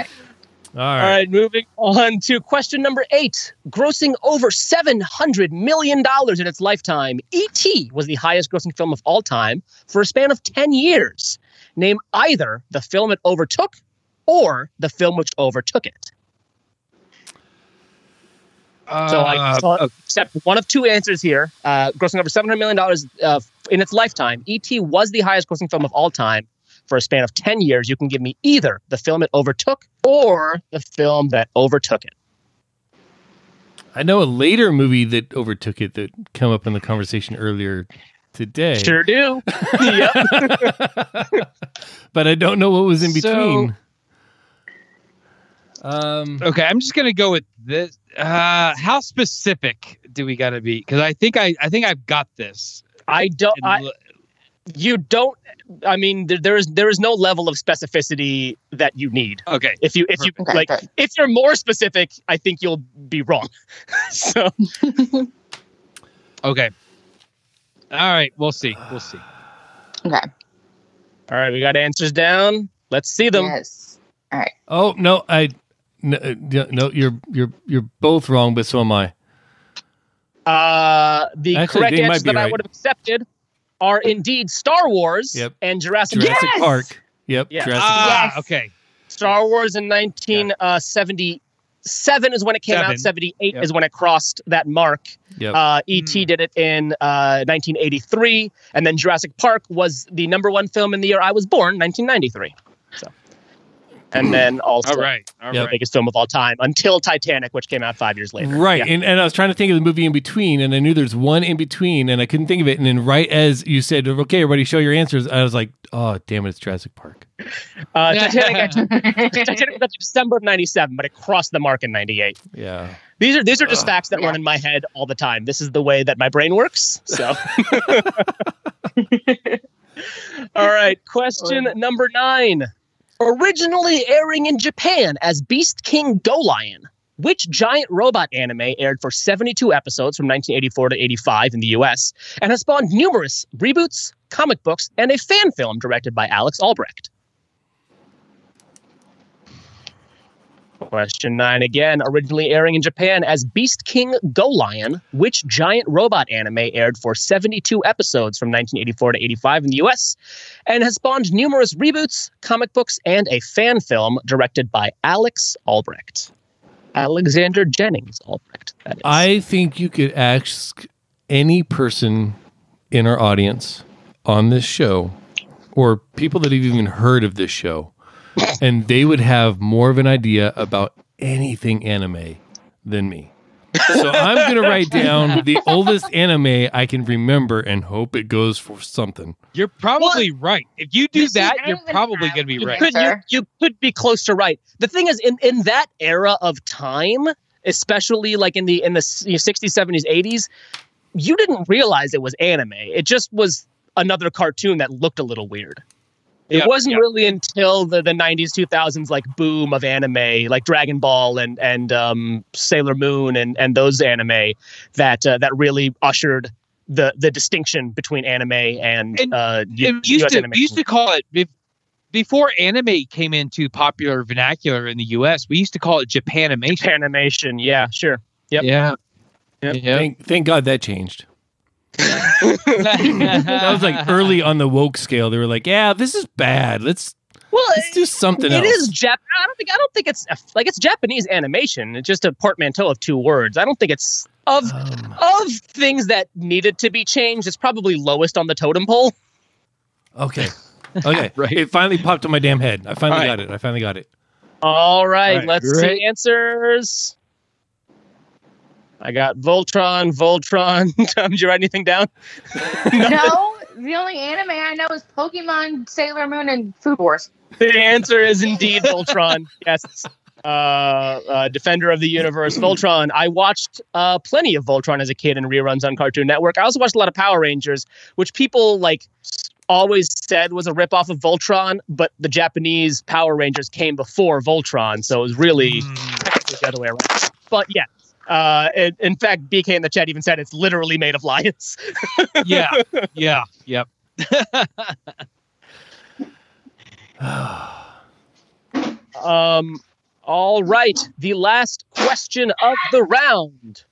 All right. right, moving on to question number eight. Grossing over $700 million in its lifetime, E.T. was the highest grossing film of all time for a span of 10 years. Name either the film it overtook or the film which overtook it. So I Uh, so accept one of two answers here. Uh, grossing over $700 million uh, in its lifetime, E.T. was the highest grossing film of all time for a span of 10 years. You can give me either the film it overtook or the film that overtook it. I know a later movie that overtook it that came up in the conversation earlier today. Sure do. *laughs* yep. *laughs* but I don't know what was in So- between. Um, Okay, I'm just gonna go with this. Uh, how specific do we got to be? Because I think I I think I've got this. I don't. And I, l- you don't. I mean, there, there is there is no level of specificity that you need. okay, If you if you Okay, like, good. if you're more specific, I think you'll be wrong. *laughs* so okay. All right, we'll see. We'll see. Okay. all right, we got answers down. Let's see them. Yes. All right. oh no, I no, uh, no, you're you're you're both wrong, but so am I. Uh, the Actually, correct they might answers be that I would have accepted are indeed Star Wars Yep. and Jurassic. Jurassic Yes! Park. Yep. Yeah. Jurassic Ah, Yes. okay. Star Wars in 1977 is when it came Seven. out. 78 Yep. is when it crossed that mark. Yep. Uh, E.T. did it in uh, 1983, and then Jurassic Park was the number one film in the year I was born, 1993. So, and then also All right. All Yep. the biggest film of all time until Titanic, which came out five years later. Right. Yeah. And, and I was trying to think of the movie in between, and I knew there's one in between, and I couldn't think of it. And then, right as you said, okay, everybody show your answers, I was like, oh, damn it, it's Jurassic Park. Uh, *laughs* Titanic, actually- Titanic was December of 97, but it crossed the mark in 98. Yeah. These are these are just Ugh. facts that Yeah. run in my head all the time. This is the way that my brain works. So, *laughs* *laughs* all right. Question number nine. Originally airing in Japan as Beast King Go Lion, which giant robot anime aired for 72 episodes from 1984 to 85 in the US and has spawned numerous reboots, comic books, and a fan film directed by Alex Albrecht? Question nine again. Originally airing in Japan as Beast King Go Lion, which giant robot anime aired for 72 episodes from 1984 to 85 in the US and has spawned numerous reboots, comic books, and a fan film directed by Alex Albrecht. Alexander Jennings Albrecht. That is. I think you could ask any person in our audience on this show or people that have even heard of this show, *laughs* and they would have more of an idea about anything anime than me. So I'm going to write down *laughs* the oldest anime I can remember and hope it goes for something. You're probably right. If you do You that, I you're probably going to be an right. could, you, you could be close to right. The thing is, in, in that era of time, especially like in the in the s- 60s, 70s, 80s, you didn't realize it was anime. It just was another cartoon that looked a little weird. It Yeah, wasn't yeah. really until the, the 90s, 2000s, like boom of anime, like Dragon Ball and and um, Sailor Moon and and those anime that uh, that really ushered the the distinction between anime and, And- uh, U- And used US to we animation. used to call it bef- before anime came into popular vernacular in the U.S. We used to call it Japanimation. animation. Yeah, sure. Yep. Yeah. Yep. Yeah. Thank, thank God that changed. That was like early on the woke scale. They were like, "Yeah, this is bad. Let's Well, let's do something It else." is Jap. I don't think. I don't think it's like it's Japanese animation. It's just a portmanteau of two words. I don't think it's of Um, of things that needed to be changed. It's probably lowest on the totem pole. okay, *laughs* okay. Right. It finally popped in my damn head. I finally All right. got it. I finally got it. All right, All right, let's you see answers. I got Voltron, Voltron. *laughs* Tom, did you write anything down? *laughs* no, *laughs* the only anime I know is Pokemon, Sailor Moon, and Food Wars. The answer is indeed Voltron. yes. Uh, uh, Defender of the Universe, Voltron. I watched uh, plenty of Voltron as a kid in reruns on Cartoon Network. I also watched a lot of Power Rangers, which people like always said was a ripoff of Voltron, but the Japanese Power Rangers came before Voltron, so it was really technically the other way around. But yeah. Uh, in, in fact, BK in the chat even said it's literally made of lions. *laughs* yeah. Yeah. Yep. *sighs* Um, all right, the last question of the round.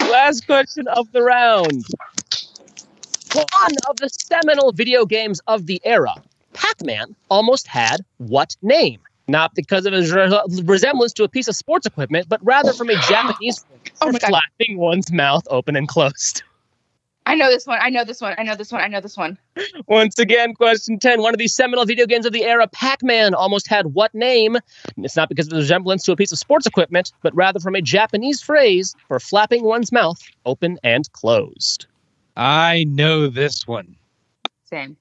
last question of the round. One of the seminal video games of the era, Pac-Man, almost had what name? Not because of his re- resemblance to a piece of sports equipment, but rather from a *gasps* Japanese Oh for flapping one's mouth open and closed. *laughs* I know this one. I know this one. I know this one. I know this one. Once again, question 10. One of these seminal video games of the era, Pac Man, almost had what name? It's not because of the resemblance to a piece of sports equipment, but rather from a Japanese phrase for flapping one's mouth open and closed. I know this one. Same.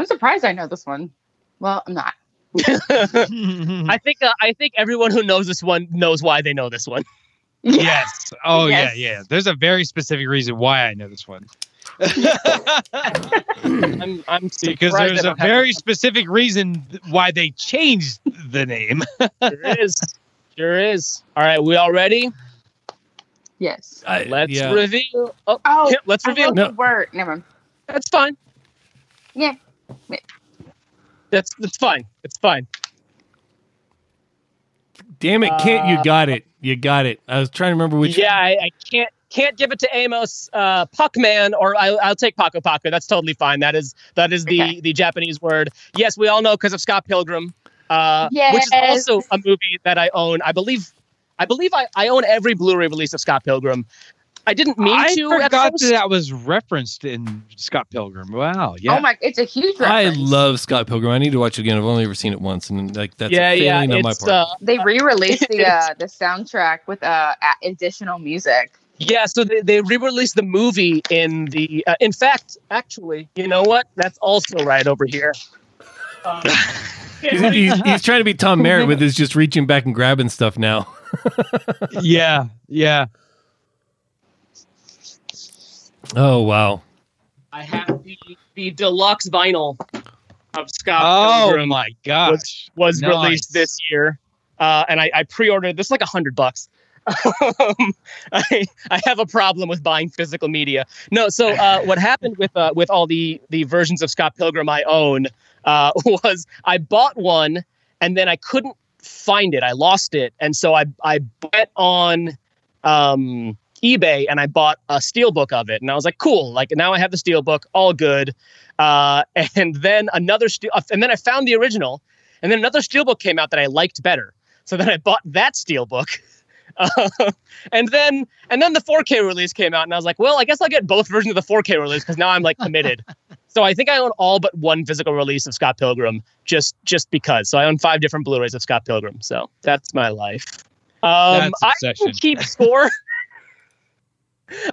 I'm surprised I know this one. Well, I'm not. *laughs* I think uh, I think everyone who knows this one knows why they know this one. *laughs* yes. Oh Yes. yeah, yeah. There's a very specific reason why I know this one. *laughs* I'm, I'm because there's a don't very specific reason why they changed the name. it. Sure is. Sure is. All right, we all ready? Yes. I- Let's yeah. reveal. Oh, Oh, yeah, let's reveal. wrote No. the word. Never mind. That's fine. Yeah. That's that's fine. It's fine. Damn it, Kent, you Uh, got it. You got it. I was trying to remember which. yeah, I, I can't can't give it to Amos uh, Puckman, or I, I'll take Paku Paku. That's totally fine. That is that is the Okay. the Japanese word. Yes, we all know because of Scott Pilgrim, uh, which is also a movie that I own. I believe I believe I, I own every Blu-ray release of Scott Pilgrim. I didn't mean I to. I forgot that that was referenced in Scott Pilgrim. Wow. Yeah. Oh my! It's a huge. I love Scott Pilgrim. I need to watch it again. I've only ever seen it once, and like that's yeah, a yeah. failing on my part. uh, They re-released the *laughs* uh, the soundtrack with uh, additional music. Yeah, so they, they re-released the movie in the. Uh, in fact, actually, you know what? That's also right over here. Um, *laughs* he's, he's, he's trying to be Tom Merritt with his just reaching back and grabbing stuff now. *laughs* yeah. Yeah. Oh wow. I have the, the deluxe vinyl of Scott Oh Pilgrim my gosh. was Nice. released this year, uh, and I, I pre-ordered. This is like a hundred bucks. *laughs* um, I, I have a problem with buying physical media. No, so uh, what happened with uh, with all the the versions of Scott Pilgrim I own uh, *laughs* was I bought one and then I couldn't find it. I lost it, and so I I went on um, eBay and I bought a steelbook of it, and I was like, cool. Like now I have the steelbook, all good. Uh, *laughs* and then another steel, and then I found the original, and then another steelbook came out that I liked better. So then I bought that steelbook. *laughs* Uh, and then and then the 4K release came out, and I was like, well, I guess I'll get both versions of the 4K release because now I'm like committed. *laughs* so I think I own all but one physical release of Scott Pilgrim, just just because. So I own five different Blu-rays of Scott Pilgrim. So that's my life. Um, That's I keep score.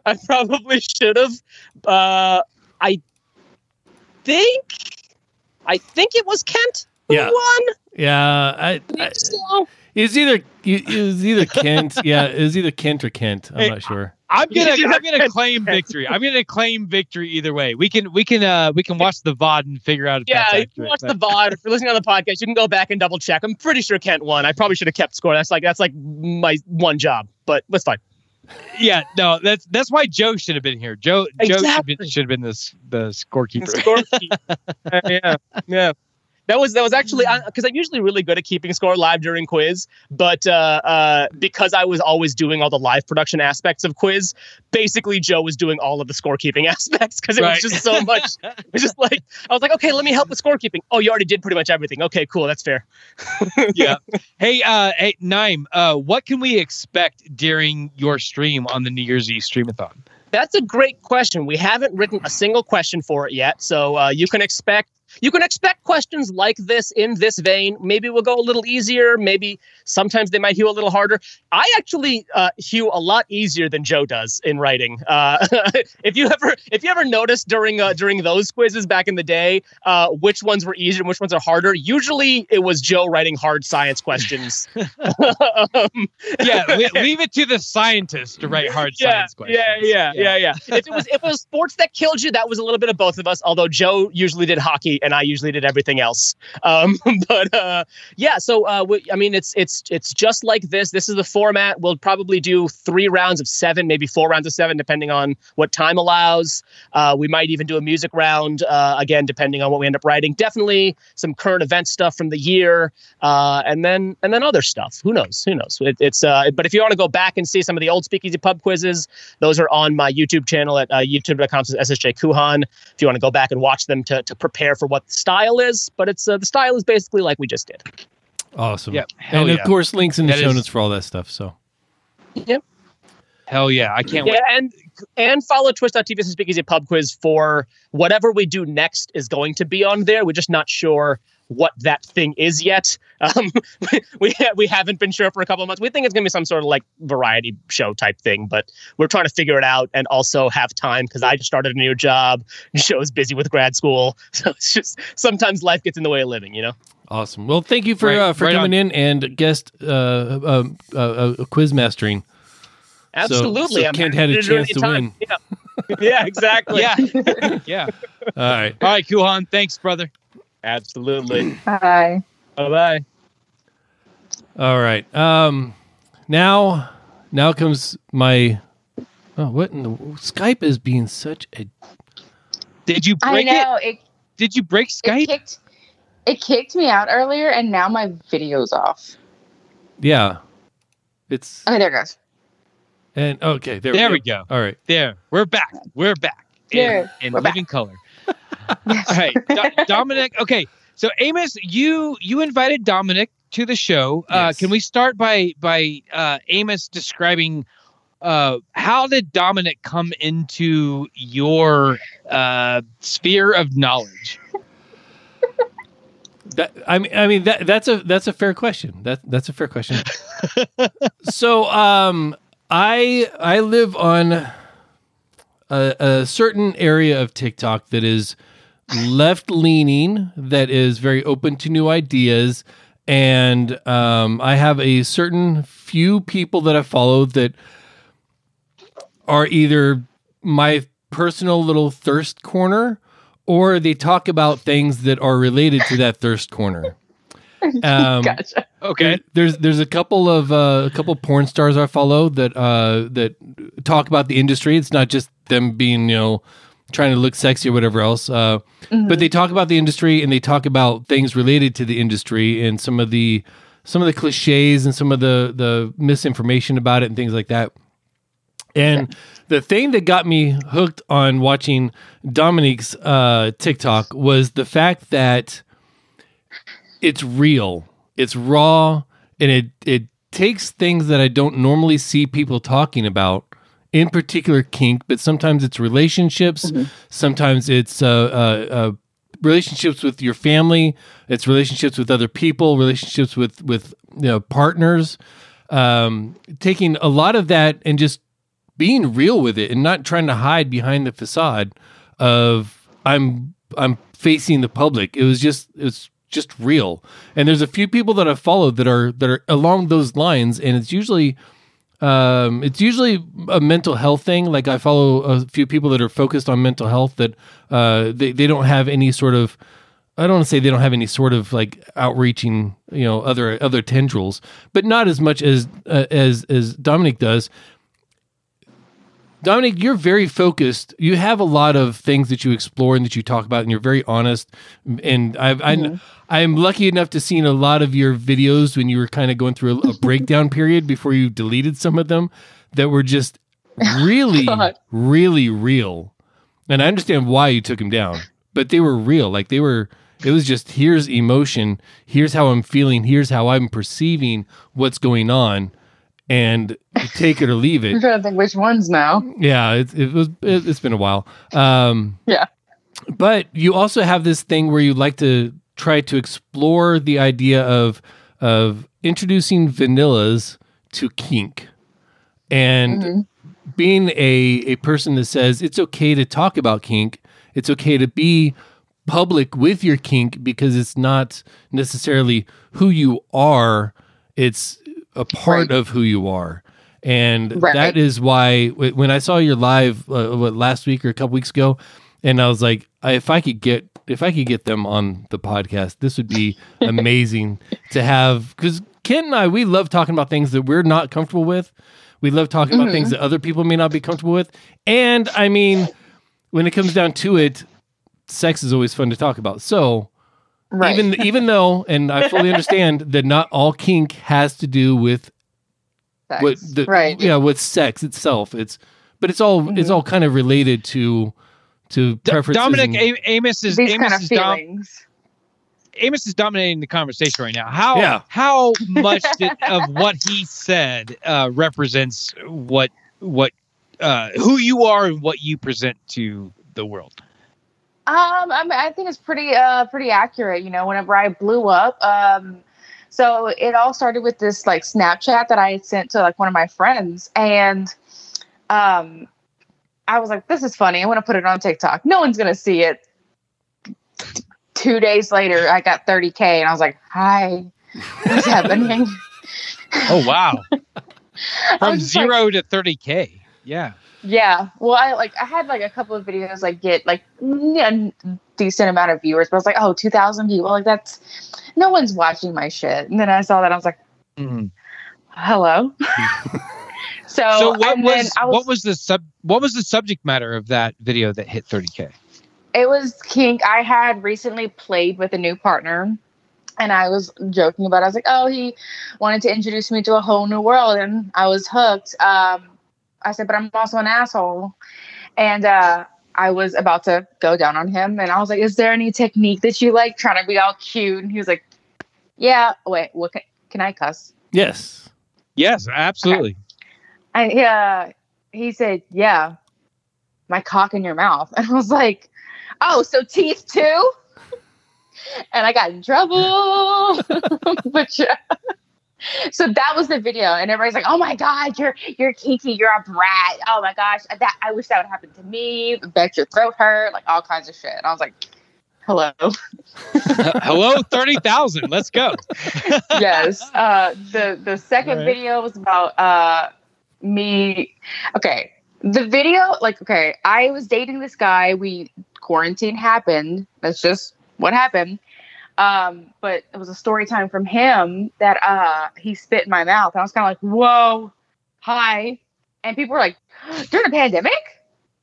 I probably should have. Uh, I think. I think it was Kent who Yeah. won. Yeah, I, I, So, it was either it was either Kent. *laughs* yeah, it was either Kent or Kent. I'm Hey, not sure. I'm gonna I'm gonna claim victory. I'm gonna claim victory either way. We can we can uh we can watch the VOD and figure out if yeah, that's if you accurate. watch the VOD, if you're listening on the podcast, you can go back and double check. I'm pretty sure Kent won. I probably should have kept score. That's like that's like my one job, but that's fine. Yeah, no, that's that's why Joe should have been here. Joe Joe should, Exactly. be, should have been this the scorekeeper. Scorekeep- Uh, *laughs* yeah, yeah. That was that was actually because I'm usually really good at keeping score live during quiz, but uh, uh, because I was always doing all the live production aspects of quiz, basically Joe was doing all of the scorekeeping *laughs* aspects because it Right. was just so much. It was just like I was like, okay, let me help with scorekeeping. Oh, you already did pretty much everything. Okay, cool, that's fair. *laughs* yeah. Hey, uh, hey, Naim, uh, what can we expect during your stream on the New Year's Eve streamathon? That's a great question. We haven't written a single question for it yet, so uh, you can expect you can expect questions like this in this vein. Maybe we'll go a little easier. Maybe sometimes they might hew a little harder. I actually uh, hew a lot easier than Joe does in writing. Uh, *laughs* if you ever if you ever noticed during uh, during those quizzes back in the day, uh, which ones were easier and which ones are harder, usually it was Joe writing hard science questions. *laughs* um, Yeah, le- *laughs* leave it to the scientist to write hard yeah, science questions. Yeah, yeah, yeah, yeah. if it was if it was sports that killed you, that was a little bit of both of us. Although Joe usually did hockey and I usually did everything else. Um, *laughs* but uh, yeah, so uh, we, I mean, it's it's it's just like this. This is the format. We'll probably do three rounds of seven, maybe four rounds of seven, depending on what time allows. Uh, we might even do a music round uh, again, depending on what we end up writing. Definitely some current event stuff from the year, uh, and then and then other stuff. Who knows? Who knows? It, it's uh, but if you want to go back and see some of the old Speakeasy Pub quizzes, those are on my YouTube channel at uh, youtube.com slash If you want to go back and watch them to, to prepare for what the style is, but it's uh, the style is basically like we just did. Awesome. Yep. Hell and yeah. of course, links in the That show is- notes for all that stuff. So Yep. Hell yeah. I can't Yeah, wait. and and follow twitch.tv slash Speakeasy Pub Quiz for whatever we do next is going to be on there. We're just not sure what that thing is yet. Um, *laughs* we we haven't been sure for a couple of months. We think it's gonna be some sort of like variety show type thing, but we're trying to figure it out and also have time because I just started a new job. Joe's busy with grad school, *laughs* so it's just sometimes life gets in the way of living. You know. awesome. Well, thank you for Right- uh, for right coming in and guest uh, uh, uh, uh, quiz mastering. Absolutely, so I'm Kent had a chance to anytime. Yeah, *laughs* yeah, exactly. Yeah. yeah. All right. All right, Kuhan. Thanks, brother. Absolutely. Hi. Bye bye. All right. Um, now, now comes my. Oh, what in the Skype is being such a. Did you break it? know it. Did you break It Skype? kicked. It kicked me out earlier, and now my video's off. Yeah, it's Okay, there it goes. and okay there, There we go. All right. There. We're back. We're back. In, There. in We're back. living color. Yes. All right, Do- Dominic. Okay, so Amos, you you invited Dominic to the show. Uh, Yes. Can we start by by uh, Amos describing uh, how did Dominic come into your uh, sphere of knowledge? That, I mean, I mean that that's a that's a fair question. That that's a fair question. *laughs* so, um, I I live on a, a certain area of TikTok that is left leaning, that is very open to new ideas, and um, I have a certain few people that I follow that are either my personal little thirst corner or they talk about things that are related to that thirst corner. *laughs* Um, gotcha. Okay. There's there's a couple of uh, a couple porn stars I follow that uh, that talk about the industry. It's not just them being you know trying to look sexy or whatever else. Uh, Mm-hmm. But they talk about the industry and they talk about things related to the industry and some of the some of the cliches and some of the the misinformation about it and things like that. And the thing that got me hooked on watching Dominique's uh, TikTok was the fact that it's real, it's raw, and it it takes things that I don't normally see people talking about. In particular, kink, but sometimes it's relationships. Sometimes it's uh, uh, uh, relationships with your family. It's relationships with other people. Relationships with with you know, partners. Um, taking a lot of that and just being real with it and not trying to hide behind the facade of I'm I'm facing the public. It was just it's just real. And there's a few people that I've followed that are that are along those lines and it's usually um it's usually a mental health thing like i follow a few people that are focused on mental health that uh they, they don't have any sort of i don't want to say they don't have any sort of like outreaching you know other other tendrils but not as much as uh, as as dominic does Dominic, you're very focused. You have a lot of things that you explore and that you talk about, and you're very honest. And I've, I, I'm lucky enough to seen a lot of your videos when you were kind of going through a, a *laughs* breakdown period before you deleted some of them that were just *laughs* really, really real. And I understand why you took them down, but they were real. Like they were. It was just here's emotion, here's how I'm feeling, here's how I'm perceiving what's going on, and take it or leave it. I'm trying to think which ones now. Yeah, it, it was. It, it's been a while. Um, Yeah. but you also have this thing where you like to try to explore the idea of of introducing vanillas to kink, and being a a person that says it's okay to talk about kink. It's okay to be public with your kink because it's not necessarily who you are. It's a part Right. of who you are. And Right. that is why when I saw your live uh, what, last week or a couple weeks ago, and I was like, I, if I could get if I could get them on the podcast, this would be amazing to have. Because Ken and I, we love talking about things that we're not comfortable with. We love talking about things mm-hmm. that other people may not be comfortable with. And I mean, when it comes down to it, sex is always fun to talk about. So Right. even even though, and I fully understand that not all kink has to do with Sex. what the right. yeah with sex itself. It's but it's all it's mm-hmm. all kind of related to to D- preferences. Dominic and- A- Amos is These Amos kind of is dom- Amos is dominating the conversation right now. How Yeah. how much did, of what he said uh, represents what what uh, who you are and what you present to the world? Um, I mean, I think it's pretty, uh, pretty accurate. You know, whenever I blew up, um, so it all started with this like Snapchat that I sent to like one of my friends, and um, I was like, "This is funny. I'm gonna put it on TikTok. No one's gonna see it." Two days later, I got 30k, and I was like, "Hi, what's *laughs* happening?" Oh wow, *laughs* from was just like, zero to thirty k. Yeah, Yeah. Well, I like I had like a couple of videos like get like a decent amount of viewers, but I was like, oh, 2,000 people. Like that's no one's watching my shit. And then I saw that I was like, Mhm. hello. *laughs* so, So what and then was, I was, what was the sub what was the subject matter of that video that hit thirty k? it was kink. I had recently played with a new partner. And I was joking about. It. I was like, "Oh, he wanted to introduce me to a whole new world, and I was hooked." Um, I said, "But I'm also an asshole," and uh, I was about to go down on him, and I was like, "Is there any technique that you like?" Trying to be all cute, and he was like, "Yeah." Wait, what? Can, can I cuss? yes, Yes, absolutely. I uh, he said, "Yeah, my cock in your mouth," *laughs* and I was like, "Oh, so teeth too?" *laughs* and I got in trouble. *laughs* but yeah. So that was the video, and everybody's like, "Oh my god, you're you're kinky, you're a brat. Oh my gosh, that I wish that would happen to me. Bet your throat hurt, like all kinds of shit." And I was like, "Hello." Hello, thirty thousand. Let's go. yes. Uh, the the second Right. video was about uh, me. Okay, the video, like, okay, I was dating this guy. We quarantine happened. That's just what happened. Um, but it was a story time from him that uh he spit in my mouth. And I was kind of like, whoa, hi. And people were like, *gasps* during a pandemic?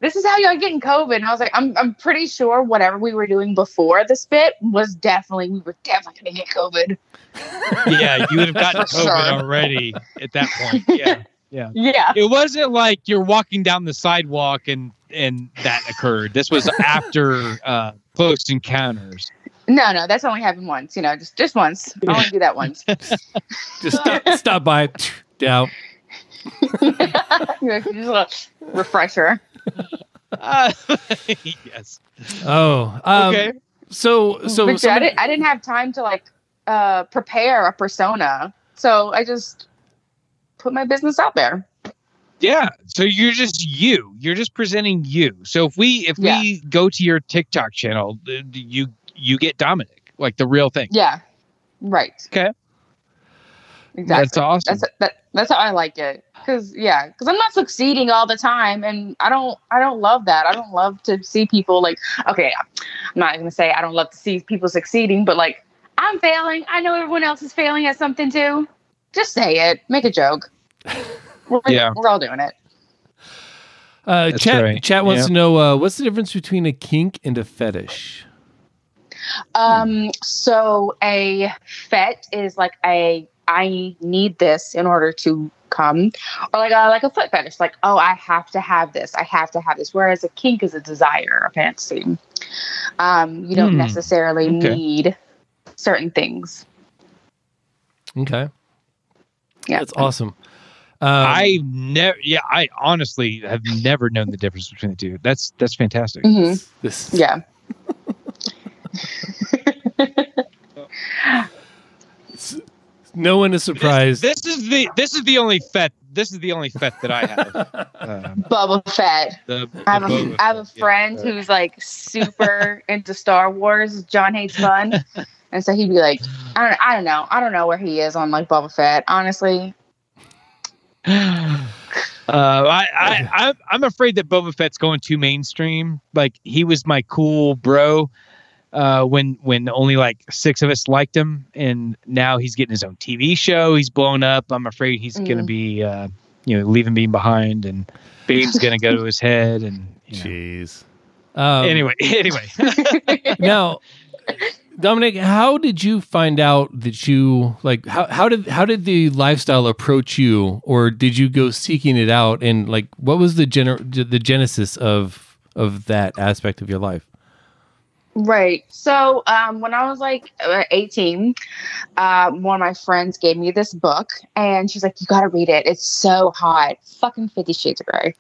This is how y'all getting COVID. And I was like, I'm I'm pretty sure whatever we were doing before the spit was definitely we were definitely gonna get COVID. yeah, you would have gotten *laughs* COVID sure. already at that point. Yeah. Yeah. Yeah. It wasn't like you're walking down the sidewalk and and that occurred. This was after uh close encounters. No, no, that's only happened once, you know, just just once. I only do that once. *laughs* Just stop, stop by. Down. You *laughs* just a little refresher. Uh, *laughs* yes. Oh, um, Okay. So, so Victor, I, didn't, I didn't have time to like uh prepare a persona. So I just put my business out there. Yeah. So you're just you. You're just presenting you. So if we if Yeah. we go to your TikTok channel, uh, you you get Dominic, like the real thing. Yeah. Right. Okay. Exactly. That's awesome. That's that, that's how I like it. Cause yeah, cause I'm not succeeding all the time, and I don't I don't love that. I don't love to see people like okay, I'm not gonna say I don't love to see people succeeding, but like I'm failing. I know everyone else is failing at something too. Just say it. Make a joke. We're, Yeah. we're all doing it. uh, That's chat right. chat wants Yeah. to know uh, what's the difference between a kink and a fetish. Um, so a fet is like a I need this in order to come, or like a like a foot fetish, like oh I have to have this, I have to have this. Whereas a kink is a desire, a fantasy. Um, you don't Hmm. necessarily Okay. need certain things. Okay, Yeah, that's awesome. Um, I never. Yeah, I honestly have never known the difference between the two. That's that's fantastic. Mm-hmm. this Yeah. *laughs* no one is surprised. This is the this is the only fet. This is the only fet that I have. *laughs* Um, Boba Fett. the, I have, the a, Boba I have a Fett, yeah. friend who's like super *laughs* into Star Wars. John hates fun, and so he'd be like, I don't, I don't know, I don't know where he is on like Boba Fett. Honestly, *laughs* Uh, I, I, I'm, I'm afraid that Boba Fett's going too mainstream. Like he was my cool bro uh, when when only like six of us liked him, and now he's getting his own TV show. He's blown up. I'm afraid he's going to Mm. be, uh, you know, leaving Beam behind, and Beam's going to go to his head. And you know. Jeez. Um, anyway, *laughs* anyway, *laughs* now dominic how did you find out that you like how, how did how did the lifestyle approach you or did you go seeking it out and like what was the gener- the genesis of of that aspect of your life right. So um, when I was like uh, 18, uh, one of my friends gave me this book, and she's like, "You got to read it. It's so hot. Fucking Fifty Shades of Grey."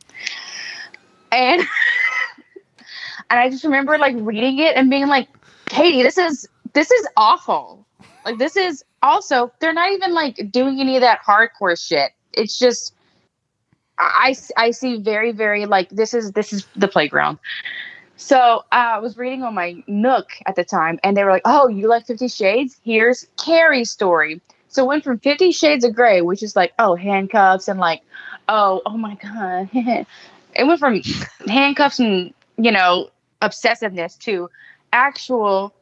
And *laughs* and I just remember like reading it and being like, Katie, this is this is awful. Like this is also they're not even like doing any of that hardcore shit. It's just I I see very very like this is this is the playground. So uh, I was reading on my Nook at the time, and they were like, "Oh, you like Fifty Shades? Here's Carrie's story." So it went from Fifty Shades of Grey, which is like, oh, handcuffs and like, oh, oh my god, *laughs* it went from handcuffs and you know obsessiveness to actual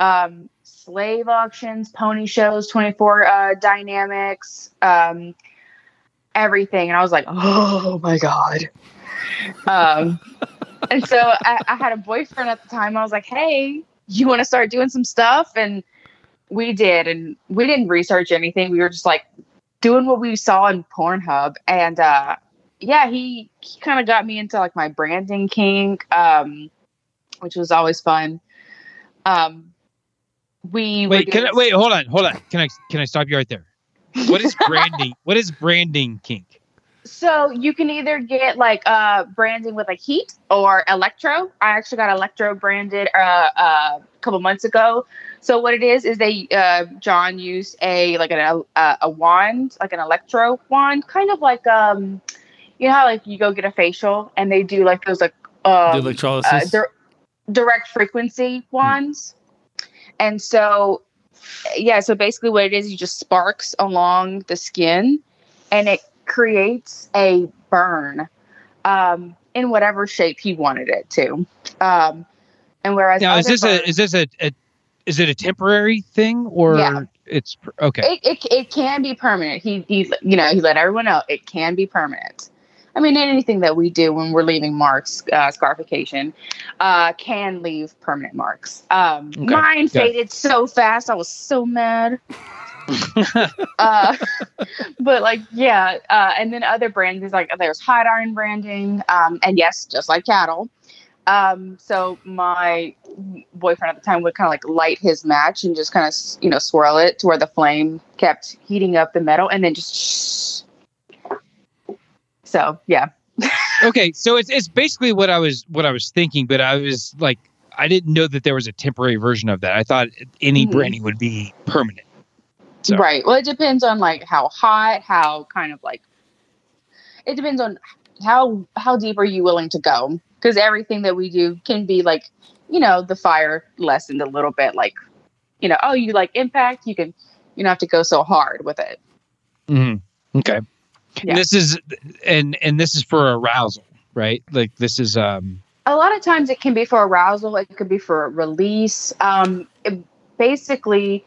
um, slave auctions, pony shows, 24 uh, dynamics, um, everything. And I was like, oh my God. Um, and so I, I had a boyfriend at the time. I was like, hey, you want to start doing some stuff? And we did. And we didn't research anything. We were just like doing what we saw in Pornhub. And uh, yeah, he, he kind of got me into like my branding kink, um, which was always fun. Um, we wait, can I, wait, hold on, hold on. Can I can I stop you right there? What is *laughs* branding? what is branding kink? So you can either get like uh branding with like heat or electro. I actually got electro branded uh, uh, a couple months ago. So what it is is they uh, John used a like an, a a wand, like an electro wand, kind of like um you know how like you go get a facial and they do like those like the um, electrolysis uh, dir- direct frequency wands. And so, yeah, so basically what it is, you just sparks along the skin and it creates a burn um, in whatever shape he wanted it to. Um, and whereas Now, is this a is this a, a is it a temporary thing or Yeah. it's okay? It, it it can be permanent. He he you know he let everyone know it can be permanent. I mean anything that we do when we're leaving marks, uh, scarification, uh, can leave permanent marks. Um, Okay. Mine it. faded so fast. I was so mad. *laughs* uh, *laughs* but like yeah, uh, and then other brands is like there's hot iron branding, um, and yes, just like cattle. Um, so my boyfriend at the time would kind of like light his match and just kind of you know swirl it to where the flame kept heating up the metal, and then just. So yeah, okay, so it's it's basically what I was what I was thinking, but I was like I didn't know that there was a temporary version of that. I thought any Mhm. branding would be permanent. So- right. Well, it depends on like how hot, how kind of like. It depends on how how deep are you willing to go because everything that we do can be like you know the fire lessened a little bit like you know oh you like impact you can you don't have to go so hard with it mm-hmm. Okay. Yeah. And this is and and this is for arousal, right? Like this is um a lot of times it can be for arousal it could be for release um it- basically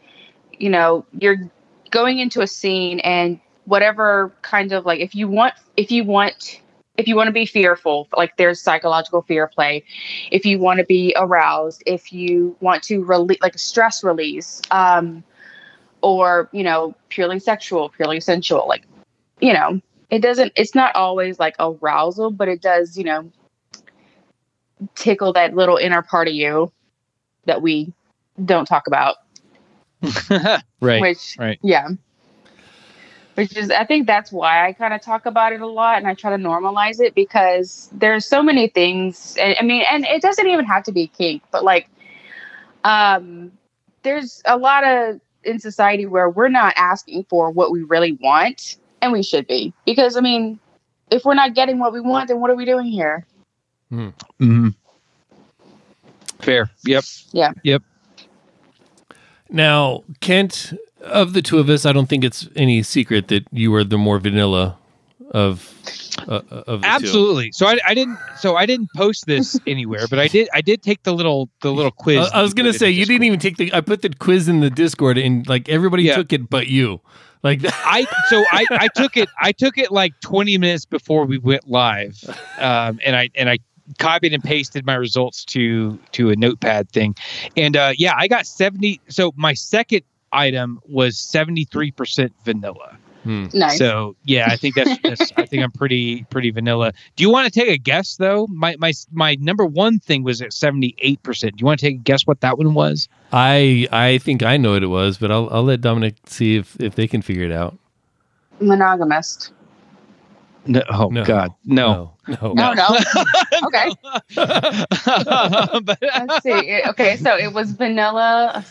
you know you're going into a scene and whatever kind of like if you want if you want if you want to be fearful like there's psychological fear play if you want to be aroused if you want to release like a stress release um or you know purely sexual purely sensual like you know it doesn't it's not always like arousal but it does you know tickle that little inner part of you that we don't talk about. *laughs* right. Which, right. yeah. Which is, I think that's why I kind of talk about it a lot and I try to normalize it because there's so many things. and- I mean, and it doesn't even have to be kink, but like, um, there's a lot of in society where we're not asking for what we really want, and we should be because I mean, if we're not getting what we want, then what are we doing here? hmm Fair. Yep. Yeah. Yep. Now, Kent, of the two of us, I don't think it's any secret that you are the more vanilla of uh, of the Absolutely. So I, I didn't so I didn't post this *laughs* anywhere, but I did I did take the little the little quiz. I, I was gonna say in you didn't even take the. I put the quiz in the Discord, and like everybody Yeah. took it, but you. Like I so I, I took it I took it like 20 minutes before we went live, um, and I and I copied and pasted my results to to a notepad thing, and uh, yeah, I got 70. So my second item was 73 percent vanilla. Hmm. Nice. So yeah, I think that's, *laughs* that's I think I'm pretty pretty vanilla. Do you want to take a guess though? My my my number one thing was at 78 percent. Do you want to take a guess what that one was? I I think I know what it was, but I'll I'll let Dominic see if if they can figure it out. Monogamist. No, oh No. God, no. no, no. No, no. *laughs* okay. but, *laughs* Let's see. Okay, so it was vanilla.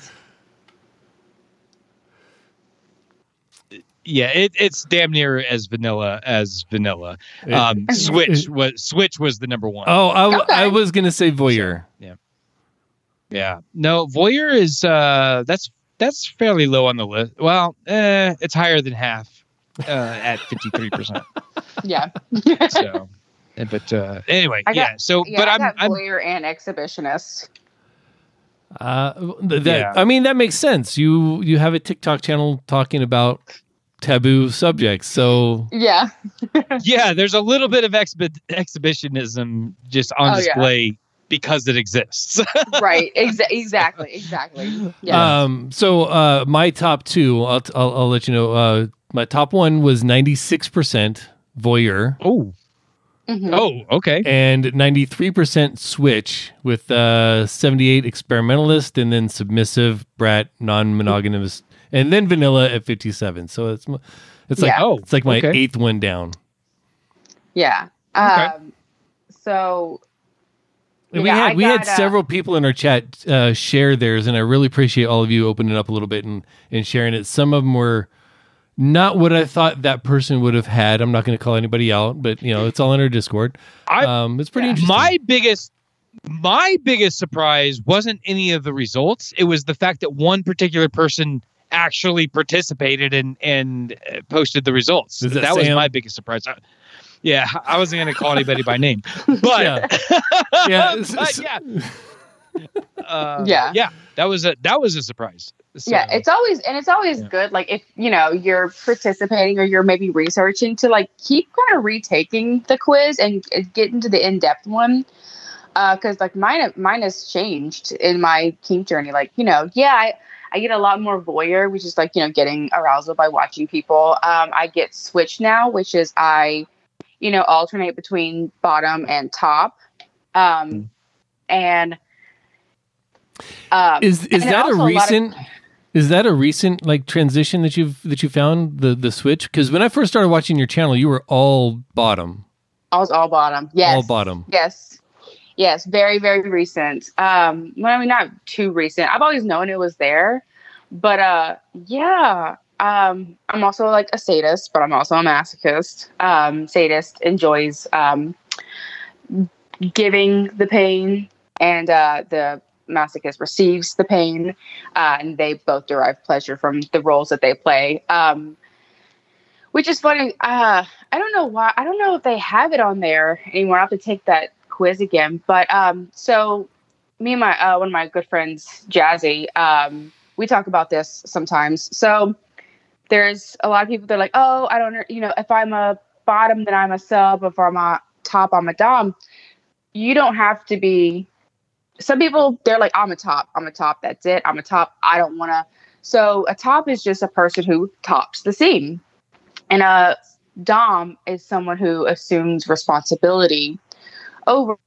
Yeah, it, it's damn near as vanilla as vanilla. It- Um, Switch was Switch was the number one. oh, I, w- Okay. I was gonna say voyeur. Yeah, yeah. no, voyeur is uh, that's that's fairly low on the list. Well, eh, it's higher than half uh, at 53 percent. *laughs* Yeah. So, eh, but uh, anyway, I got- yeah. So, Yeah, but I I'm, got I'm voyeur and exhibitionist. Uh, that Yeah. I mean that makes sense. You you have a TikTok channel talking about taboo subjects, so Yeah. *laughs* yeah. There's a little bit of exhi- exhibitionism just on Oh, yeah. display because it exists. *laughs* right. Exa- exactly. Exactly. Yeah. Um, so uh, my top two, I'll, I'll, I'll let you know. Uh, my top one was 96% voyeur oh, Mhm. oh, okay. and 93% switch with uh, 78 experimentalist and then submissive, brat, non-monogamous, and then vanilla at 57. So it's it's like Yeah. Oh, it's like my okay. eighth one down. Yeah. Okay. Um, so And we Yeah, had I we had got, uh, several people in our chat uh, share theirs, and I really appreciate all of you opening up a little bit and, and sharing it. Some of them were not what I thought that person would have had. I'm not going to call anybody out, but you know it's all in our Discord. I- um, it's pretty Yeah. interesting. my biggest my biggest surprise wasn't any of the results it was the fact that one particular person actually participated and and uh, posted the results that that was my biggest surprise I, yeah i wasn't going to call anybody by name *laughs* but Yeah. *laughs* yeah, but yeah *laughs* uh, Yeah. yeah, that was a that was a surprise. So, yeah it's always and it's always Yeah. good like if you know you're participating or you're maybe researching to like keep kind of retaking the quiz and uh, get into the in-depth one because like mine mine has changed in my kink journey like you know yeah i i get a lot more voyeur which is like you know getting arousal by watching people um i get switched now which is i you know alternate between bottom and top um Mm. and um Is is and that a also a of- recent? Is that a recent like transition that you've that you found the the switch? Because when I first started watching your channel, you were all bottom, I was all bottom. Yes. all bottom. Yes. Yes. Very, very recent. Um, well, I mean, not too recent. I've always known it was there, but uh, yeah. Um, I'm also like a sadist, but I'm also a masochist. Um, sadist enjoys um, giving the pain, and uh, the masochist receives the pain, uh, and they both derive pleasure from the roles that they play. Um, which is funny. Uh, I don't know why. I don't know if they have it on there anymore. I have to take that quiz again. But um, so me and my uh, one of my good friends, Jazzy, um, we talk about this sometimes. So there's a lot of people that are like, oh, I don't, you know, if I'm a bottom, then I'm a sub. If I'm a top, I'm a dom. You don't have to be. Some people they're like, I'm a top. I'm a top. That's it. I'm a top. I don't want to. So a top is just a person who tops the scene. And a dom is someone who assumes responsibility over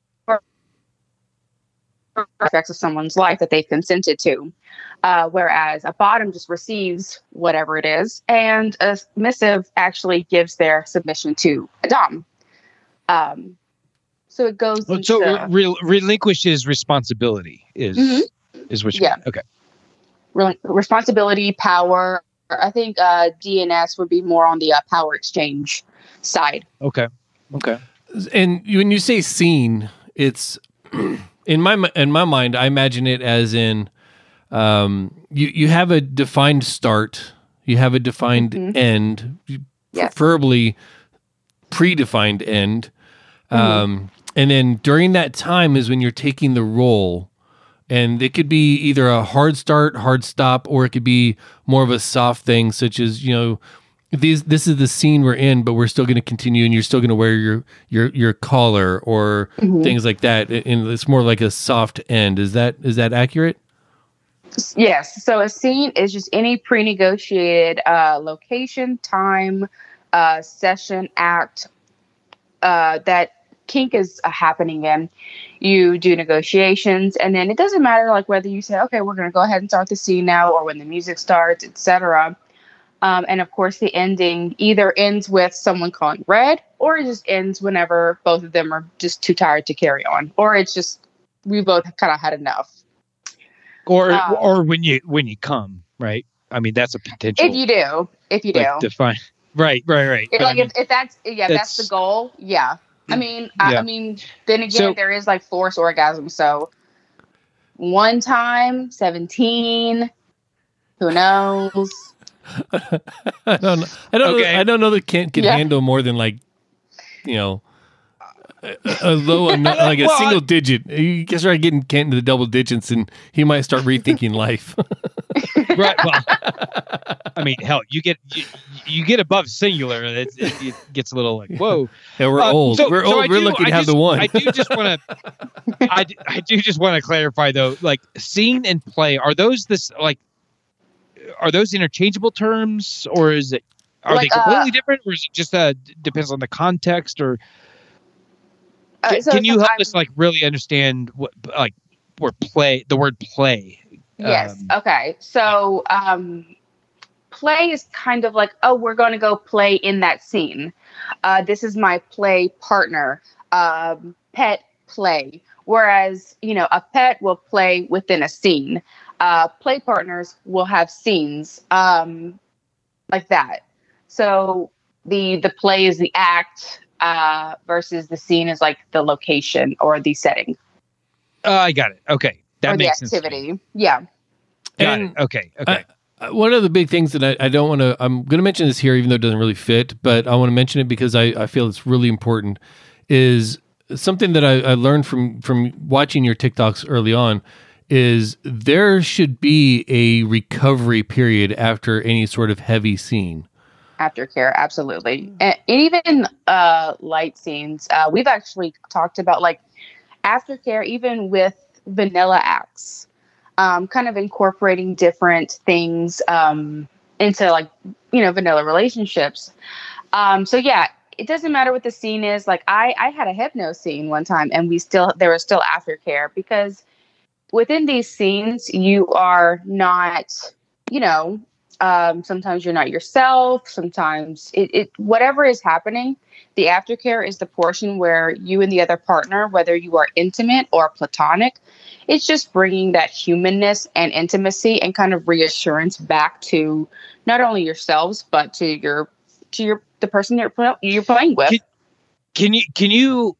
aspects of someone's life that they've consented to. Uh, whereas a bottom just receives whatever it is, and a submissive actually gives their submission to a dom. Um, so it goes Well, into so re- relinquishes responsibility is Mhm. is what you Yeah. mean. Okay. re- responsibility, power. I think uh, DNS would be more on the uh, power exchange side. Okay. Okay. And when you say scene, it's *clears throat* in my in my mind. I imagine it as in um, you you have a defined start, you have a defined Mhm. end, Yes. preferably predefined end, Mhm. um, and then during that time is when you're taking the role. And it could be either a hard start, hard stop, or it could be more of a soft thing, such as you know, these this is the scene we're in, but we're still going to continue, and you're still going to wear your your your collar or Mhm. things like that. And it's more like a soft end. Is that is that accurate? Yes. So a scene is just any pre-negotiated uh, location, time, uh, session, act uh, that kink is uh, happening in. You do negotiations, and then it doesn't matter like whether you say, "Okay, we're going to go ahead and start the scene now," or when the music starts, etc. Um, and of course, the ending either ends with someone calling red, or it just ends whenever both of them are just too tired to carry on, or it's just we both kind of had enough. Or Um, or when you when you come, right? I mean, that's a potential. If you do, if you do, like, define. Right. Right. Right. It- But I like mean, if, if that's yeah, if that's the goal. Yeah, I mean, I, Yeah. I mean, then again, So- there is like forced orgasm. So one time, seventeen. Who knows? *laughs* I don't know. I don't. Okay. Know, I don't know that Kent can Yeah. handle more than like, you know, a, a low, no- *laughs* like a Well, I- single digit. You can start getting Kent into the double digits, and he might start rethinking *laughs* life. right. Well, I mean, hell, you get you, you get above singular, it, it, it gets a little like whoa. yeah, we're Uh, old. so- we're so old. I we're do- lucky to I have the one. I do just want to. I, I do just want to clarify though, like scene and play are those this like are those interchangeable terms or is it are Like, they completely uh, different or is it just uh depends on the context or Uh, can, so can you help sometimes- us like really understand what like where play the word play Yes. um, okay. So um, play is kind of like, oh, we're going to go play in that scene. Uh, this is my play partner. Um, pet play. Whereas, you know, a pet will play within a scene. Uh, play partners will have scenes um, like that. So the the play is the act uh, versus the scene is like the location or the setting uh, I got it okay that or the makes sense to me. activity. Yeah. got And it okay okay Uh, one of the big things that I, I don't want to, I'm going to mention this here, even though it doesn't really fit, but I want to mention it because I, I feel it's really important. Is something that I, I learned from from watching your TikToks early on is there should be a recovery period after any sort of heavy scene. aftercare absolutely. And, even uh light scenes uh we've actually talked about like aftercare even with vanilla acts um kind of incorporating different things um into like you know vanilla relationships. Um so yeah it doesn't matter what the scene is. Like i i had a hypno scene one time and we still there was still aftercare because within these scenes you are not you know um, sometimes you're not yourself sometimes it, it whatever is happening the aftercare is the portion where you and the other partner whether you are intimate or platonic it's just bringing that humanness and intimacy and kind of reassurance back to not only yourselves but to your to your the person you're you're playing with. Can- Can you can you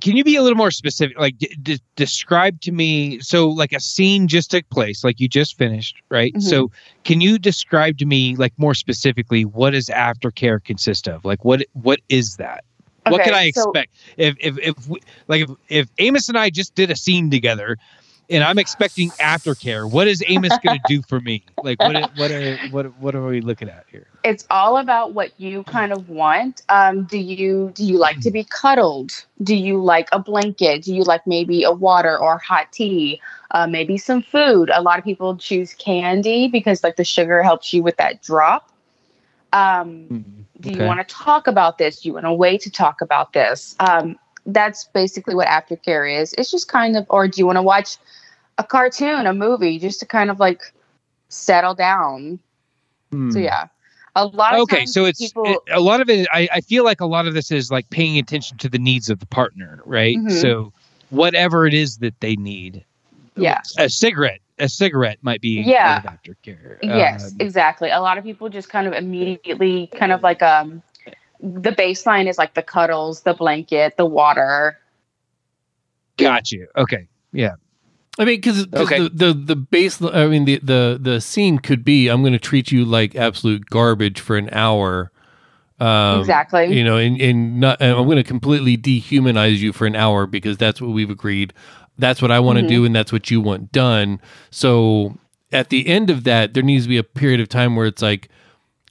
can you be a little more specific? Like, d- d- describe to me. So, like a scene just took place, like you just finished, right? Mhm. So, can you describe to me, like more specifically, what does aftercare consist of? Like, what what is that? what can I so- expect if if if we, like if, if Amos and I just did a scene together, and I'm expecting aftercare, what is Amos going to do for me? Like, what are- what are what what are we looking at here? it's all about what you kind of want. Um, do you do you like to be cuddled? Do you like a blanket? Do you like maybe a water or hot tea? Uh, maybe some food. A lot of people choose candy because like the sugar helps you with that drop. Um, do Okay. you want to talk about this? Do you want a way to talk about this? Um, that's basically what aftercare is. It's just kind of, or do you want to watch a cartoon, a movie, just to kind of like settle down? Hmm. So yeah, a lot of okay so it's people. it- a lot of it I, I feel like a lot of this is like paying attention to the needs of the partner right Mhm. so whatever it is that they need Yeah. a cigarette a cigarette might be Yeah. of aftercare Yes, Um, exactly. A lot of people just kind of immediately kind of like um the baseline is like the cuddles, the blanket, the water. got you okay I mean, because Okay. the, the the base, I mean, the the the scene could be, I'm going to treat you like absolute garbage for an hour. Um, exactly. You know, and, and not, and I'm going to completely dehumanize you for an hour because that's what we've agreed. That's what I want to Mhm. do, and that's what you want done. So at the end of that, there needs to be a period of time where it's like,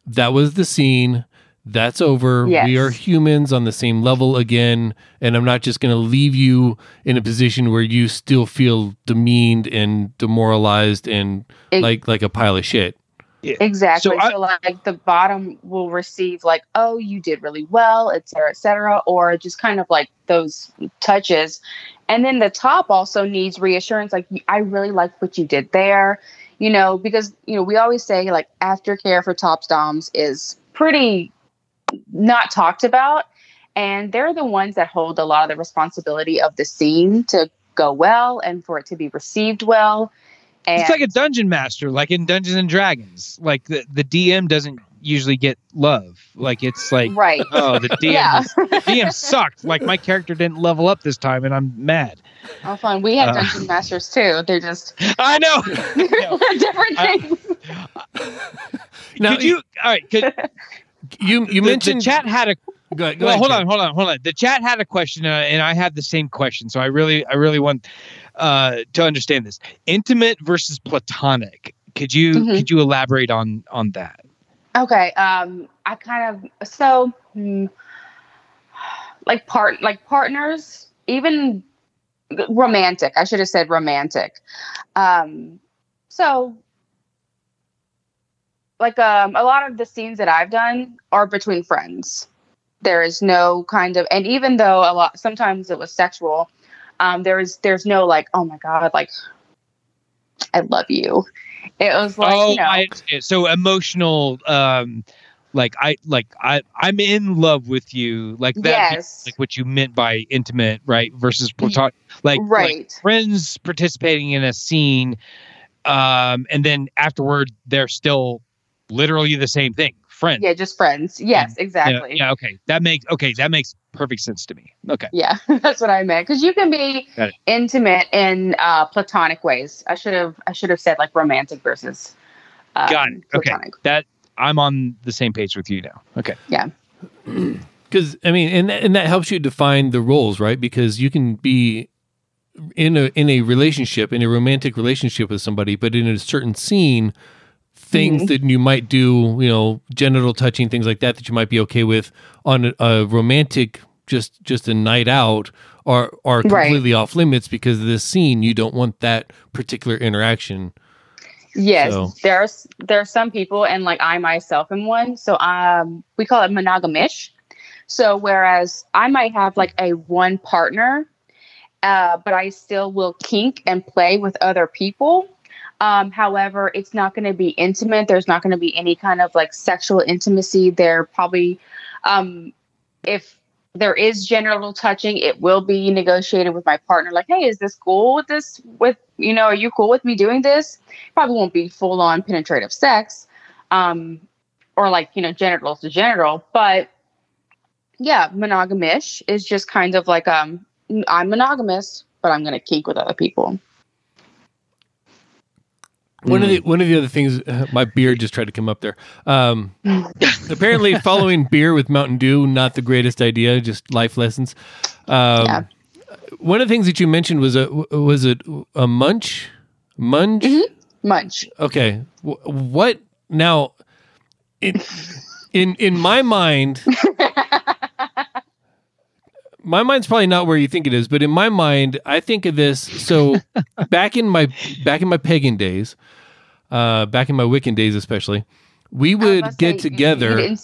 that was the scene. That's over. Yes. We are humans on the same level again. And I'm not just going to leave you in a position where you still feel demeaned and demoralized and Ex- like like a pile of shit. Exactly. So So, I- like the bottom will receive like, oh, you did really well, et cetera, et cetera, or just kind of like those touches. And then the top also needs reassurance, like I really like what you did there. You know, because you know, we always say like aftercare for top doms is pretty not talked about. And they're the ones that hold a lot of the responsibility of the scene to go well and for it to be received well. And it's like a dungeon master like in dungeons and dragons like the, the dm doesn't usually get love like it's like right. oh the dm *laughs* Yeah. is- dm sucked like my character didn't level up this time and i'm mad Oh, fun. We had Uh, dungeon masters too. They're just *laughs* i know *laughs* different I- things. Now, could you all right could You you the, mentioned the chat had a Go, ahead- go well, ahead, hold Jay. on, hold on, hold on. The chat had a question, uh, and I had the same question. So I really, I really want uh, to understand this: intimate versus platonic. Could you Mhm. could you elaborate on on that? Okay. Um, I kind of so hmm, like part like partners, even romantic. I should have said romantic. Um, so like um, a lot of the scenes that I've done are between friends. There is no kind of, and even though a lot sometimes it was sexual, um, there is there's no like, oh my god, like I love you. It was like, oh, you know, I so emotional. Um, like I like I I'm in love with you. Like that. yes, Like what you meant by intimate, right? Versus platonic. Like like right. friends participating in a scene, um, and then afterward they're still literally the same thing. Friends. yeah, just friends. Yes, Yeah, exactly. Yeah, okay. That makes okay. That makes perfect sense to me. Okay. Yeah, *laughs* that's what I meant. Because you can be intimate in uh, platonic ways. I should have I should have said like romantic versus. Um, Got it. Okay. platonic. That I'm on the same page with you now. Okay. Yeah. *clears throat* Because I mean, and and that helps you define the roles, right? Because you can be in a in a relationship, in a romantic relationship with somebody, but in a certain scene, things that you might do, you know, genital touching, things like that, that you might be okay with on a, a romantic, just just a night out, are are Right. completely off limits because of this scene. You don't want that particular interaction. Yes, So- there's there are some people, and like I myself am one. So um, we call it monogamish. So whereas I might have like a one partner, uh, but I still will kink and play with other people. Um, however, it's not going to be intimate. There's not going to be any kind of like sexual intimacy. There probably, um, if there is genital touching, it will be negotiated with my partner. Like, hey, is this cool with this? With you know, are you cool with me doing this? Probably won't be full on penetrative sex, um, or like you know, genital to genital. But yeah, monogamish is just kind of like um, I'm monogamous, but I'm gonna kink with other people. One of the one of the other things, uh, my beard just tried to come up there. Um, *laughs* apparently, following beer with Mountain Dew not the greatest idea. Just life lessons. Um, Yeah. One of the things that you mentioned was a was it a munch, munch. Munch. Okay, Wh- what now? In in in my mind, *laughs* my mind's probably not where you think it is, but in my mind, I think of this. So *laughs* back in my back in my pagan days, uh, back in my Wiccan days, especially, we would get say, you- you together.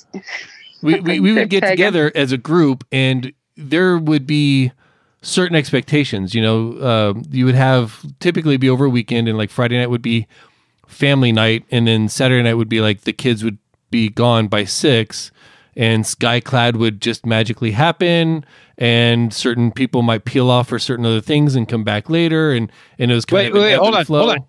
*laughs* we, we, we would *laughs* get Pagan. together as a group and there would be certain expectations you know uh, you would have typically be over a weekend and like friday night would be family night and then saturday night would be like the kids would be gone by six and skyclad would just magically happen and certain people might peel off for certain other things and come back later and and it was kind Wait, of an wait, hold on, flow. hold on.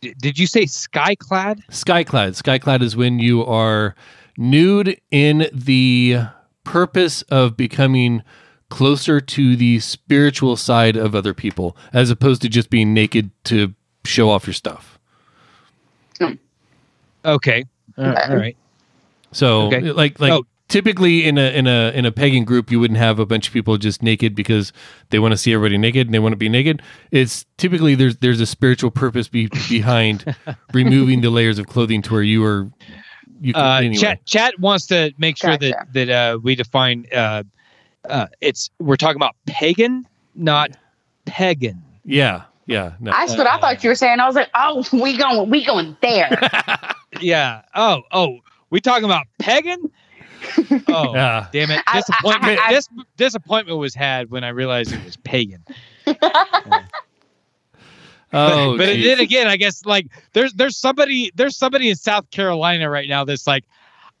D- Did you say skyclad? Skyclad. Skyclad is when you are nude in the purpose of becoming closer to the spiritual side of other people, as opposed to just being naked to show off your stuff. Okay. Uh, all right. So, Okay. like, like Oh. Typically in a in a in a pagan group, you wouldn't have a bunch of people just naked because they want to see everybody naked and they want to be naked. It's typically there's there's a spiritual purpose be, behind *laughs* removing the layers of clothing to where you are. You can, Uh, anyway. Chat Chat wants to make sure Gotcha. that that uh, we define. Uh, uh, it's we're talking about pagan, not pagan. Yeah, yeah. No. That's what I thought you were saying. I was like, oh, we going, we going there. *laughs* Yeah. Oh, oh, we talking about pagan? *laughs* Oh, Yeah. damn it! Disappointment. I- I- dis- disappointment was had when I realized it was pagan. *laughs* Oh, but geez. then again, I guess like there's there's somebody there's somebody in South Carolina right now that's like,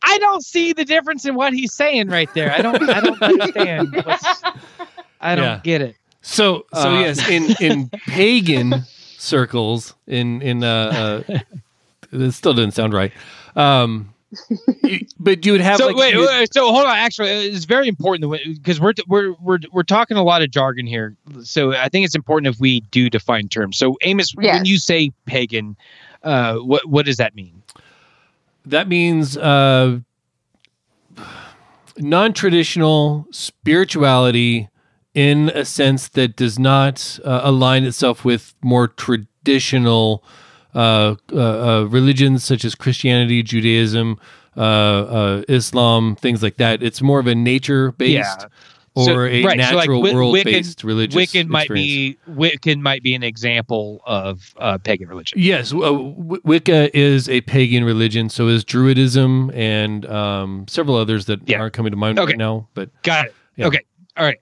I don't see the difference in what he's saying right there. I don't I don't understand. *laughs* I don't Yeah. get it. so so Uh, yes, in in pagan circles, in in uh, uh it still doesn't sound right. Um, you- but you would have so like wait, wait, so hold on. Actually, it's very important because we're we're we're we're talking a lot of jargon here. So I think it's important if we do define terms. So Amos, when you say pagan, uh, what what does that mean? that means uh, non-traditional spirituality in a sense that does not uh, align itself with more traditional uh, uh, uh, religions such as Christianity, Judaism, uh, uh, Islam, things like that. It's more of a nature-based Yeah. or So- a right, so, like, natural Wi- world-based religious. Wiccan might experience. be Wiccan might be an example of uh, pagan religion. Yes, uh, W- Wicca is a pagan religion. So is Druidism and um, several others that Yeah. aren't coming to mind Okay. right now. But Got it. Yeah. Okay. All right.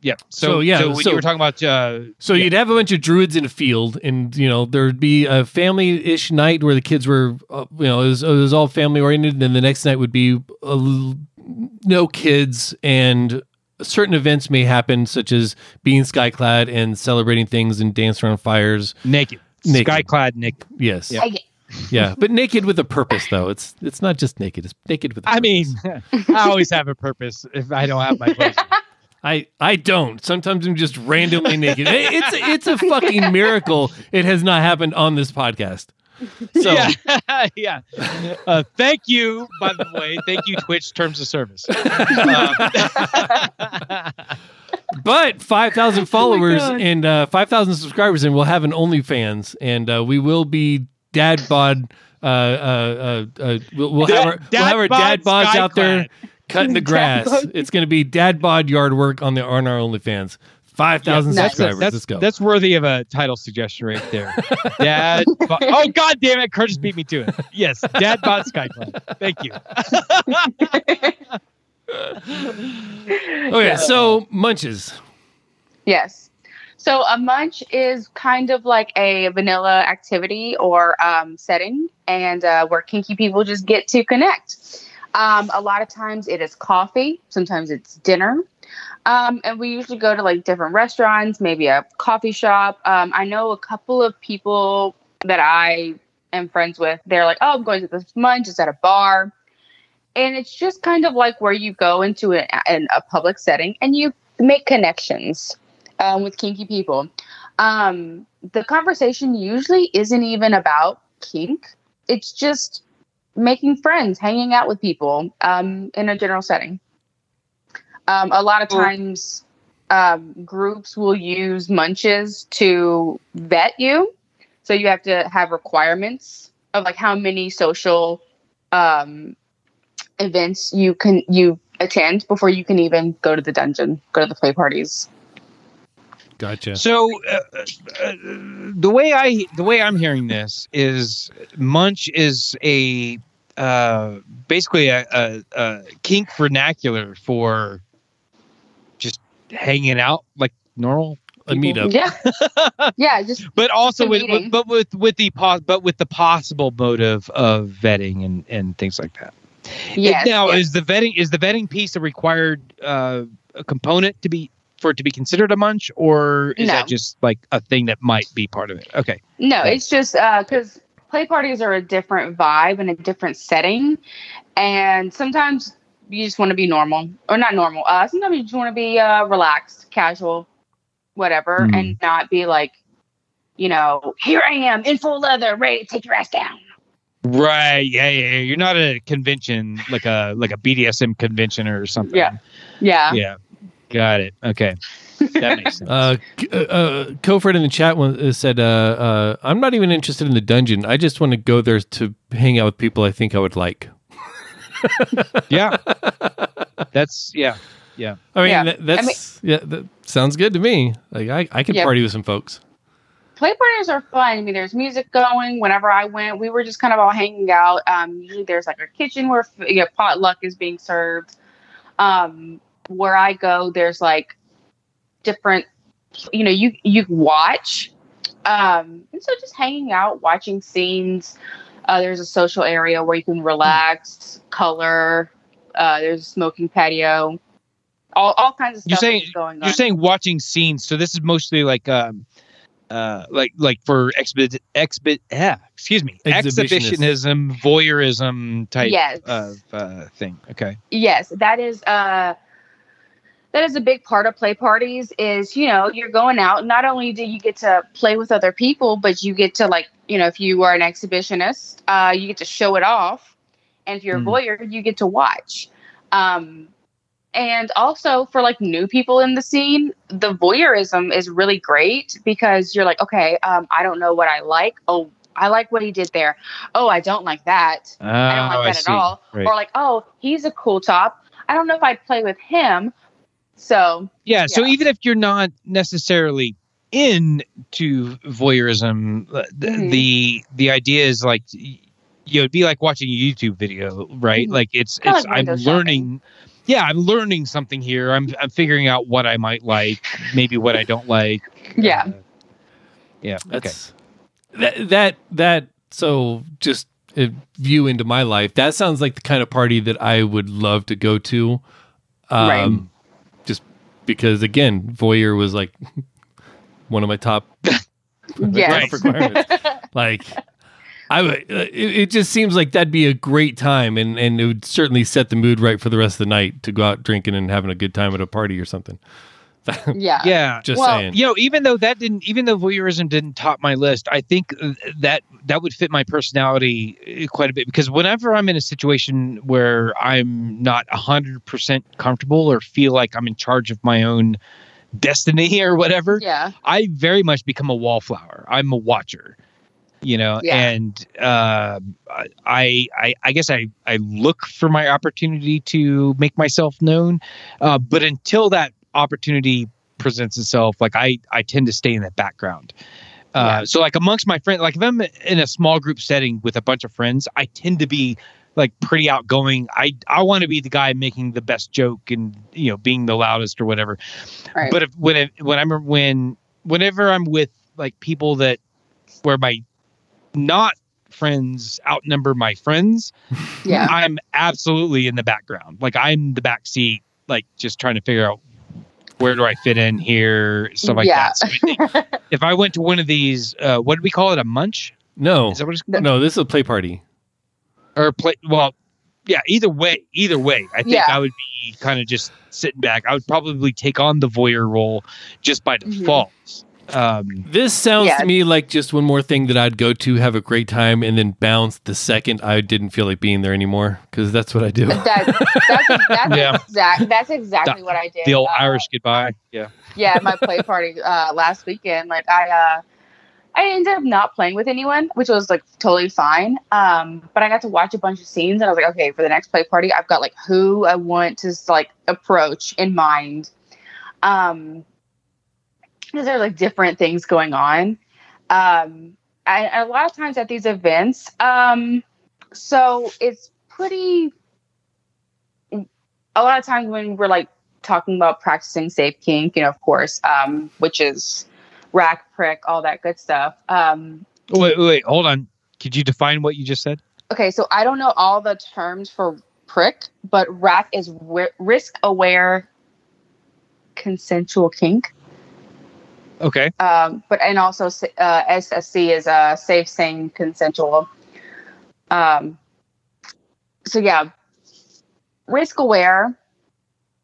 Yeah. So, So, yeah, So when so- you were talking about uh, So Yeah. you'd have a bunch of druids in a field, and you know there'd be a family-ish night where the kids were, uh, you know, it was, it was all family-oriented. And then the next night would be a l- no kids, and certain events may happen, such as being skyclad and celebrating things and dancing around fires. naked, Naked. skyclad naked. Yes, Yeah. I- *laughs* yeah, but naked with a purpose, though. It's it's not just naked; it's naked with. a I mean, purpose. *laughs* I always have a purpose if I don't have my *laughs* clothes. on. I I don't. Sometimes I'm just randomly naked. It's it's a fucking miracle. It has not happened on this podcast. So yeah, *laughs* yeah. Uh, thank you, by the way. Thank you, Twitch terms of service. Um, *laughs* but 5,000 *laughs* followers God. and uh, 5,000 subscribers, and we'll have an OnlyFans, and uh, we will be dad bod. Uh, uh, uh, uh, we'll, we'll have our, we'll have our dad bods out there Skyclad. Cutting the *laughs* grass. It's going to be dad bod yard work on the on our OnlyFans. 5,000 Nice. subscribers. that's Let's go. that's worthy of a title suggestion right there. *laughs* Dad. bo- oh God damn it! Curtis beat me to it. Yes, Dad bought Skyclad. Thank you. *laughs* okay, so munches. Yes. So a munch is kind of like a vanilla activity or um, setting, and uh, where kinky people just get to connect. Um, a lot of times it is coffee. Sometimes it's dinner. Um, and we usually go to like different restaurants, maybe a coffee shop. Um, I know a couple of people that I am friends with. They're like, "Oh, I'm going to this munch. It's at a bar," and it's just kind of like where you go into a, in a public setting and you make connections um, with kinky people. Um, the conversation usually isn't even about kink. It's just making friends, hanging out with people um, in a general setting. Um, a lot of times, um, groups will use munches to vet you. So you have to have requirements of like how many social um, events you can you attend before you can even go to the dungeon, go to the play parties. Gotcha. So uh, uh, the way I the way I'm hearing this is Munch is a uh, basically a, a, a kink vernacular for just hanging out like normal, A meetup. Yeah, *laughs* yeah, just but also a with, with but with with the pos- but with the possible motive of vetting and and things like that. yes. now yes. is the vetting is the vetting piece a required uh, a component to be for it to be considered a munch, or is No. that just like a thing that might be part of it? Okay. No, it's just because play parties are a different vibe and a different setting, and sometimes you just want to be normal or not normal. Uh, sometimes you just want to be uh, relaxed, casual, whatever, Hmm. and not be like, you know, here I am in full leather, ready to take your ass down. Right. Yeah, yeah. yeah. You're not at a convention like a like a BDSM convention or something. Yeah. Yeah. Yeah. Got it. Okay. That makes *laughs* sense. Uh, uh, uh, Kofred in the chat one uh, said, uh, uh, "I'm not even interested in the dungeon. I just want to go there to hang out with people I think I would like." *laughs* yeah. That's yeah. Yeah. I mean, Yeah. that, that's yeah, that sounds good to me. Like I, I could Yeah. party with some folks. play parties are fun. I mean, there's music going. Whenever I went, we were just kind of all hanging out. Um, usually, there's like a kitchen where f- you know, potluck is being served. Um, where I go, there's like different, you know, you you watch, um, and so just hanging out, watching scenes. Uh, there's a social area where you can relax, color. Uh, there's a smoking patio. All, all kinds of You're stuff saying- going on. You're saying watching scenes, so this is mostly like um uh like like for exhibit exhibit yeah, excuse me. Exhibitionist. Exhibitionism, voyeurism type Yes. of uh thing. Okay. yes that is uh that is a big part of play parties is you know you're going out not only do you get to play with other people but you get to like you know if you are an exhibitionist uh you get to show it off and if you're Mm. a voyeur you get to watch um and also for like new people in the scene the voyeurism is really great because you're like okay um i don't know what i like oh i like what he did there oh i don't like that I don't Oh, like that see. at all. Right. Or like, oh, he's a cool top. I don't know if I'd play with him. So Yeah, so even if you're not necessarily into voyeurism, uh, th- Mhm. the the idea is like you know, it'd be like watching a YouTube video, right? Mhm. Like it's Kinda it's like I'm window shopping. learning. Yeah, I'm learning something here. I'm I'm figuring out what I might like, maybe what I don't like. *laughs* Yeah. Uh, yeah. Okay. That's that that that. So just a view into my life. That sounds like the kind of party that I would love to go to. Um, Right. Because, again, voyeur was like one of my top *laughs* yes. requirements. *laughs* like I would, uh, it, it just seems like that'd be a great time and and it would certainly set the mood right for the rest of the night to go out drinking and having a good time at a party or something. *laughs* Yeah. Yeah. Just Well, saying. you know, even though that didn't, even though voyeurism didn't top my list, I think uh, that that would fit my personality uh, quite a bit because whenever I'm in a situation where I'm not hundred percent comfortable or feel like I'm in charge of my own destiny *laughs* or whatever, Yeah. I very much become a wallflower. I'm a watcher, you know, Yeah. and uh, I, I, I guess I, I look for my opportunity to make myself known, uh, but until that opportunity presents itself, like I, I tend to stay in the background. Uh, Yeah. So like amongst my friends, like if I'm in a small group setting with a bunch of friends, I tend to be like pretty outgoing. I, I want to be the guy making the best joke and you know being the loudest or whatever. Right. But if when it, when I'm when whenever I'm with like people that where my not friends outnumber my friends, yeah. I'm absolutely in the background. Like I'm the back seat, like just trying to figure out where do I fit in here, stuff like Yeah. that. So I *laughs* if I went to one of these, uh, what do we call it? A munch? No, Is that what it's The- no, this is a play party. or play? Well, yeah. Either way, either way, I think Yeah. I would be kind of just sitting back. I would probably take on the voyeur role just by Mhm. default. Um, This sounds Yeah. to me like just one more thing that I'd go to, have a great time, and then bounce the second I didn't feel like being there anymore because that's what I do. that, that's that's Yeah. exact. That's exactly what I did. the old uh, Irish goodbye. Yeah. yeah, my play party uh, last weekend. Like I, uh, I ended up not playing with anyone, which was like totally fine. Um, but I got to watch a bunch of scenes, and I was like, okay, for the next play party, I've got like who I want to like approach in mind. Um, because there like different things going on. Um, and a lot of times at these events, um, so it's pretty. A lot of times when we're like talking about practicing safe kink, you know, of course, um, which is rack, prick, all that good stuff. Um, Wait, wait, wait, hold on. Could you define what you just said? okay, so I don't know all the terms for prick, but rack is wi- risk aware consensual kink. Okay. Um, but and also uh, SSC is uh, safe, sane, consensual. Um, so yeah, risk aware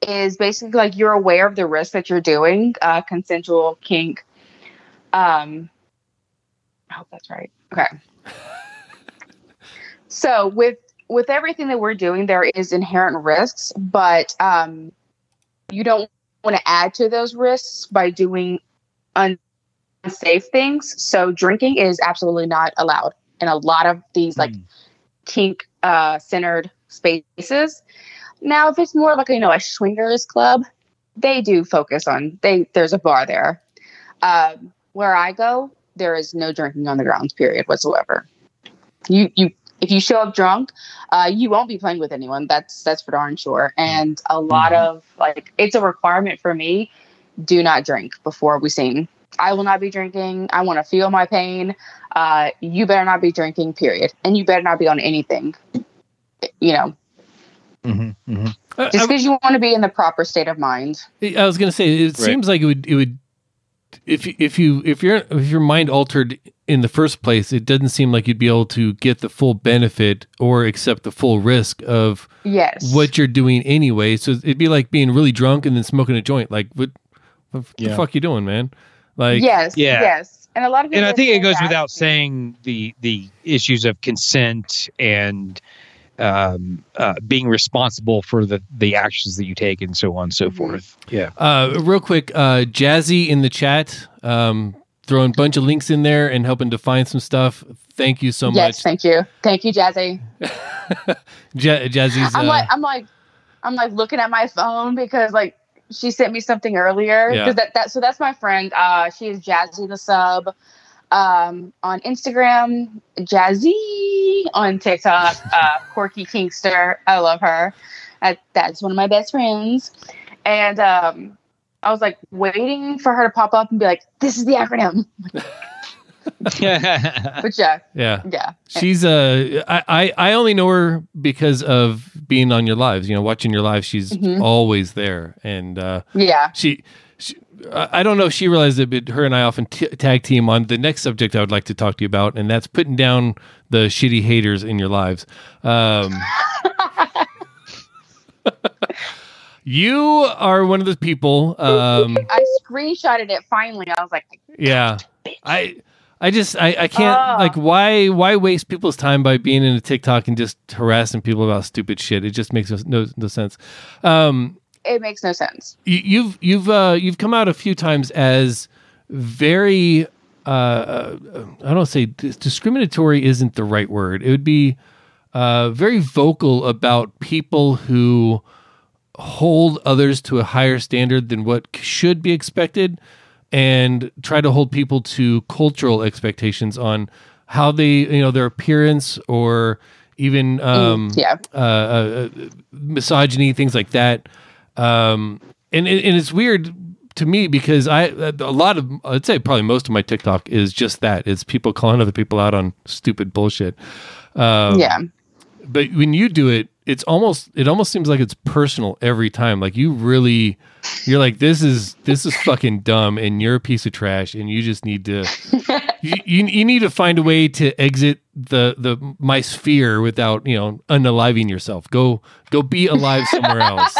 is basically like you're aware of the risk that you're doing. Uh, consensual kink. Um, I hope that's right. Okay. *laughs* so with with everything that we're doing, there is inherent risks, but um, you don't want to add to those risks by doing unsafe things. So drinking is absolutely not allowed in a lot of these like Mm. kink uh, centered spaces. Now, if it's more like you know a swingers club, they do focus on they. There's a bar there. Um, where I go, there is no drinking on the grounds. Period whatsoever. You you if you show up drunk, uh, you won't be playing with anyone. That's that's for darn sure. And a lot Mhm. of like it's a requirement for me. Do not drink before we sing. I will not be drinking. I want to feel my pain. Uh, you better not be drinking. Period. And you better not be on anything. You know, Mm-hmm, mm-hmm. Just because you want to be in the proper state of mind. I- I was gonna say it Right. seems like it would it would if you- if you if you're if your mind altered in the first place, it doesn't seem like you'd be able to get the full benefit or accept the full risk of Yes. what you're doing anyway. So it'd be like being really drunk and then smoking a joint. Like what, what the Yeah. fuck you doing, man? Like yes. Yeah. Yes. And a lot of people and I think it goes that. without saying the the issues of consent and um, uh, being responsible for the the actions that you take and so on and so Mhm. forth. Yeah. Uh, real quick, uh, Jazzy in the chat, um, throwing a bunch of links in there and helping to find some stuff. Thank you so yes. much, Yes, Thank you. Thank you, Jazzy. *laughs* Ja- Jazzy's. I'm uh, like I'm like I'm like looking at my phone because like she sent me something earlier. Yeah. That, that so that's my friend. Uh she is Jazzy the sub. Um on Instagram, Jazzy on TikTok, uh Corky Kingster. I love her. That, that's one of my best friends. And um I was like waiting for her to pop up and be like, this is the acronym. *laughs* *laughs* But yeah, yeah. yeah. She's uh I, I only know her because of being on your lives. You know, watching your lives. She's Mhm. always there, and uh, Yeah. she. she I don't know if she realized it, but her and I often t- tag team on the next subject I would like to talk to you about, and that's putting down the shitty haters in your lives. Um, *laughs* You are one of those people. Um, I screenshotted it finally. I was like, yeah, I, I just, I, I can't. Ah. Like, why, why waste people's time by being in a TikTok and just harassing people about stupid shit? It just makes no, no sense. Um, it makes no sense. you, you've, you've, uh, you've come out a few times as very. Uh, uh, I don't say dis- discriminatory isn't the right word. It would be uh, very vocal about people who hold others to a higher standard than what should be expected and try to hold people to cultural expectations on how they you know their appearance or even um yeah. uh, uh, uh, misogyny things like that um and, and and it's weird to me because I a lot of I'd say probably most of my TikTok is just that it's people calling other people out on stupid bullshit um, yeah. but when you do it it's almost it almost seems like it's personal every time. Like you really you're like this is this is fucking dumb and you're a piece of trash and you just need to *laughs* you, you, you need to find a way to exit the the my sphere without you know unaliving yourself. Go go be alive somewhere *laughs* else.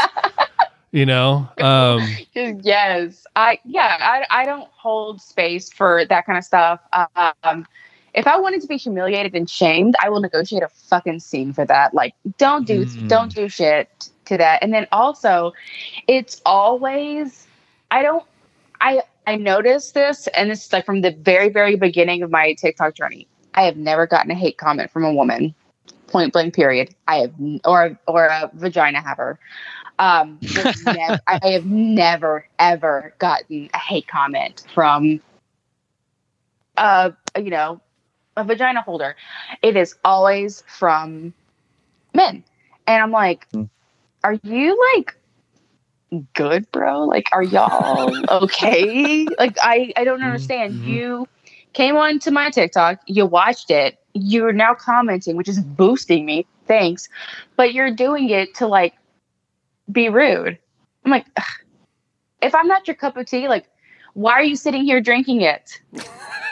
You know? Um yes. I yeah I, I don't hold space for that kind of stuff. Um if i wanted to be humiliated and shamed i will negotiate a fucking scene for that. Like don't do Mm. don't do shit to that. And then also it's always i don't i i noticed this and this is like from the very very beginning of my tiktok journey. I have never gotten a hate comment from a woman. Point blank period. I have or or a vagina haver. Um *laughs* nev- i have never ever gotten a hate comment from uh you know a vagina holder. It is always from men. And i'm like Hmm. are you like good bro? Like are y'all *laughs* okay? Like i i don't understand. Mhm. you came on to my tiktok you watched it you're now commenting which is boosting me thanks but you're doing it to like be rude. I'm like ugh. if i'm not your cup of tea like why are you sitting here drinking it *laughs*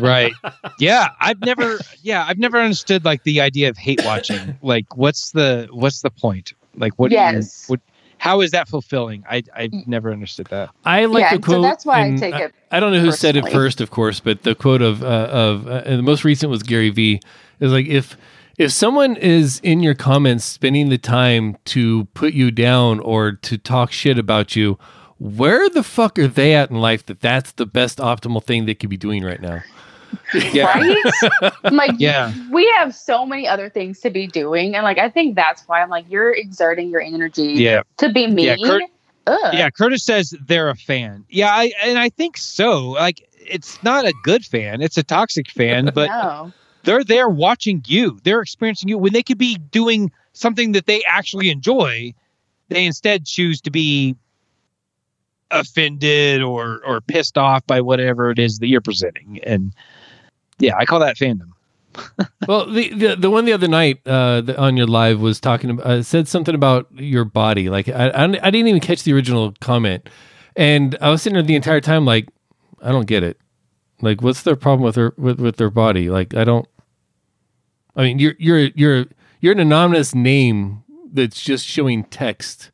right. Yeah i've never yeah i've never understood like the idea of hate watching. *laughs* Like what's the what's the point? Like what do you- Yes. what how is that fulfilling? I i never understood that. I like yeah the quote so that's why i take it I don't know who said it first, of course, but the quote of uh, of uh, and the most recent was Gary Vee. Is like if if someone is in your comments spending the time to put you down or to talk shit about you, where the fuck are they at in life that that's the best optimal thing they could be doing right now? *laughs* yeah. Right like yeah. we have so many other things to be doing and like i think that's why i'm like you're exerting your energy yeah. to be mean. Yeah, Kurt- yeah curtis says they're a fan. Yeah i and i think so. Like it's not a good fan it's a toxic fan *laughs* but no. they're there watching you. They're experiencing you. When they could be doing something that they actually enjoy they instead choose to be offended or or pissed off by whatever it is that you're presenting and yeah i call that fandom *laughs* well, the, the the one the other night uh, the, on your live was talking about uh, said something about your body. Like I, I I didn't even catch the original comment, and I was sitting there the entire time like I don't get it. Like what's their problem with their with, with their body? Like I don't. I mean, you're you're you're you're an anonymous name that's just showing text.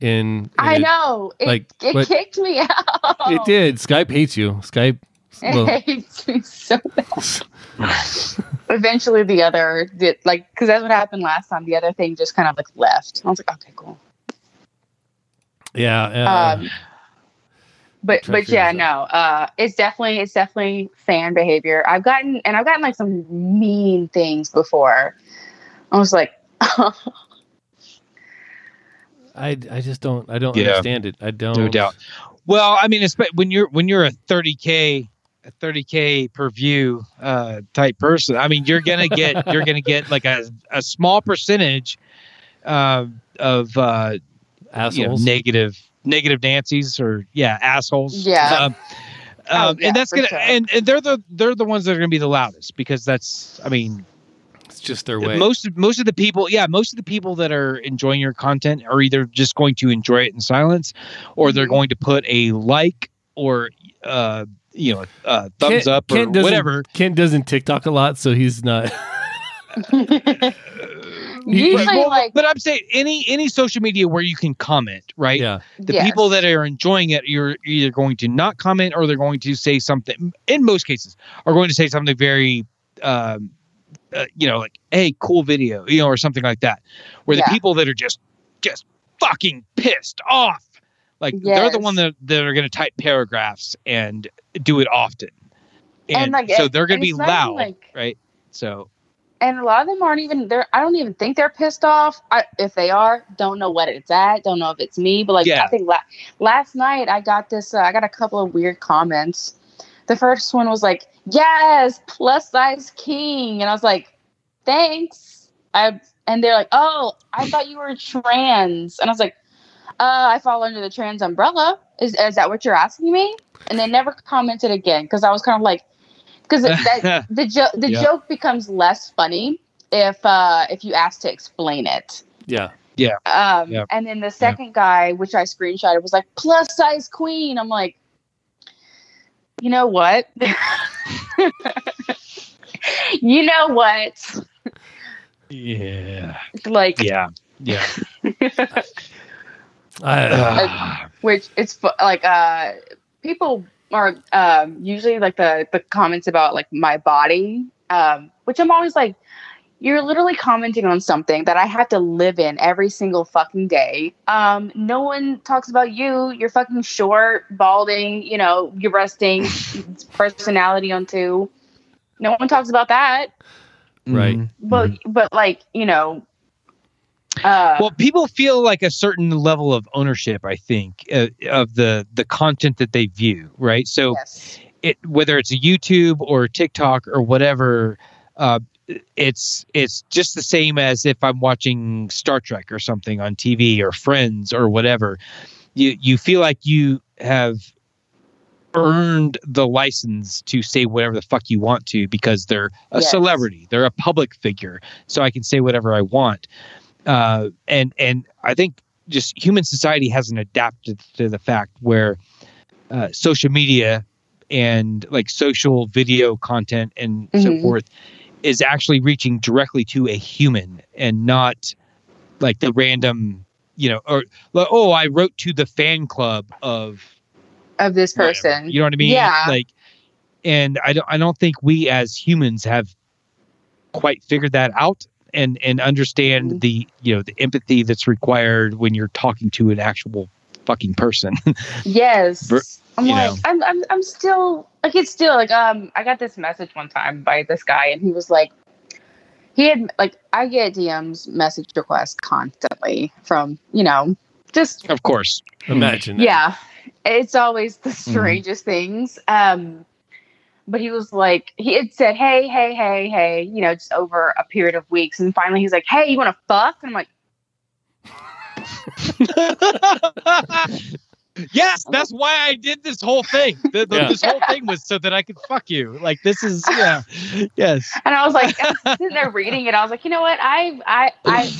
In, i a- know. It, like, it what- kicked me out. It did. Skype hates you. Skype. *laughs* Well, it hates me so bad. Eventually the other did like because that's what happened last time. The other thing just kind of like left. I was like okay cool. Yeah. Uh, um but but yeah no uh it's definitely it's definitely fan behavior. I've gotten and i've gotten like some mean things before. I was like *laughs* I I just don't I don't Yeah. understand it. I don't. no doubt well i mean it's when you're when you're a 30k a 30k per view uh type person i mean you're gonna get *laughs* you're gonna get like a, a small percentage uh, of uh you know, Assholes. negative negative Nancy's or yeah assholes. Yeah. Um, Oh, um, yeah, and that's gonna sure. and, and they're the they're the ones that are gonna be the loudest because that's I mean it's just their way. most most of the people yeah most of the people that are enjoying your content are either just going to enjoy it in silence or they're Mhm. going to put a like or uh you know uh thumbs Kent- up or Kent whatever Kent doesn't TikTok a lot, so he's not. *laughs* *laughs* Usually, Well, like, but I'm saying any any social media where you can comment, right? Yeah. The yes. people that are enjoying it, you're either going to not comment or they're going to say something. In most cases, are going to say something very, um, uh, you know, like "Hey, cool video," you know, or something like that. Where the Yeah. people that are just just fucking pissed off, like they're the one that that are going to type paragraphs and do it often, and, And, like, so they're going to be it's not even, loud, like- right? So and a lot of them aren't even there. I don't even think they're pissed off. I, if they are, don't know what it's at. Don't know if it's me. But like, Yeah. I think la- last night I got this. Uh, I got a couple of weird comments. The first one was like, "Yes, plus size king," and I was like, "Thanks." I and they're like, "Oh, I thought you were trans," and I was like, "Uh, I fall under the trans umbrella. Is is that what you're asking me?" And they never commented again because I was kind of like, because *laughs* the joke the Yeah. joke becomes less funny if uh if you ask to explain it. Yeah. Um, Yeah. and then the second guy, which I screenshotted, was like plus size queen. I'm like, you know what? *laughs* *laughs* you know what? yeah, Like, yeah, yeah. *laughs* I, Ah. which it's like uh people are um usually like the the comments about like my body um which i'm always like you're literally commenting on something that i have to live in every single fucking day. Um no one talks about you. You're fucking short balding you know you're resting. *laughs* Personality on two. No one talks about that. Right. Mhm. but but like you know uh well people feel like a certain level of ownership i think uh, of the the content that they view right? So yes. it whether it's a youtube or tiktok or whatever uh it's it's just the same as if i'm watching star trek or something on tv or friends or whatever you you feel like you have earned the license to say whatever the fuck you want to because they're a Yes. celebrity they're a public figure so i can say whatever i want uh, and and I think just human society hasn't adapted to the fact where uh, social media and like social video content and so Mhm. forth is actually reaching directly to a human and not like the random you know or like, oh I wrote to the fan club of of this whatever. person you know what I mean Yeah. like and I don't I don't think we as humans have quite figured that out and and understand Mhm. the you know the empathy that's required when you're talking to an actual fucking person. *laughs* Yes. Ver- I'm like, know. I'm, I'm, I'm still like, it's still like, um, I got this message one time by this guy, and he was like, he had like, I get DMs, message requests constantly from, you know, just of course. imagine. that. yeah, it's always the Mm-hmm. strangest things. Um, but he was like, he had said, hey, hey, hey, hey, you know, just over a period of weeks, and finally he's like, hey, you want to fuck? And I'm like, *laughs* yes, that's why I did this whole thing. The, the- Yeah. This whole thing was so that I could fuck you. Like this is yeah, yes. and I was like, I was sitting there reading it. I was like, you know what, I, I, I.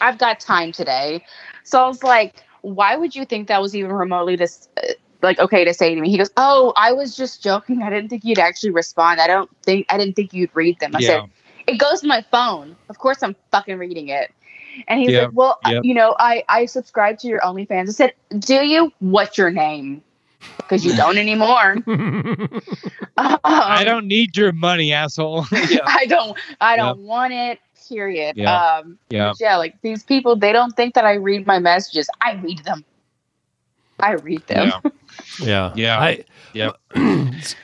I've got time today. So I was like, why would you think that was even remotely this uh, like okay to say to me? He goes, "Oh, I was just joking. I didn't think you'd actually respond. I don't think I didn't think you'd read them." I yeah. said, "It goes to my phone. Of course I'm fucking reading it." And he's Yep, like, "Well, yep. you know, I I subscribe to your OnlyFans." I said, "Do you? What's your name?" Because you don't anymore. *laughs* Um, I don't need your money, asshole. yeah. *laughs* *laughs* I don't. I don't want it. Period. Yeah. Um, Yeah. yeah, like these people, they don't think that I read my messages. I read them. I read them. Yeah. yeah. Yeah. I, Yep. *clears throat*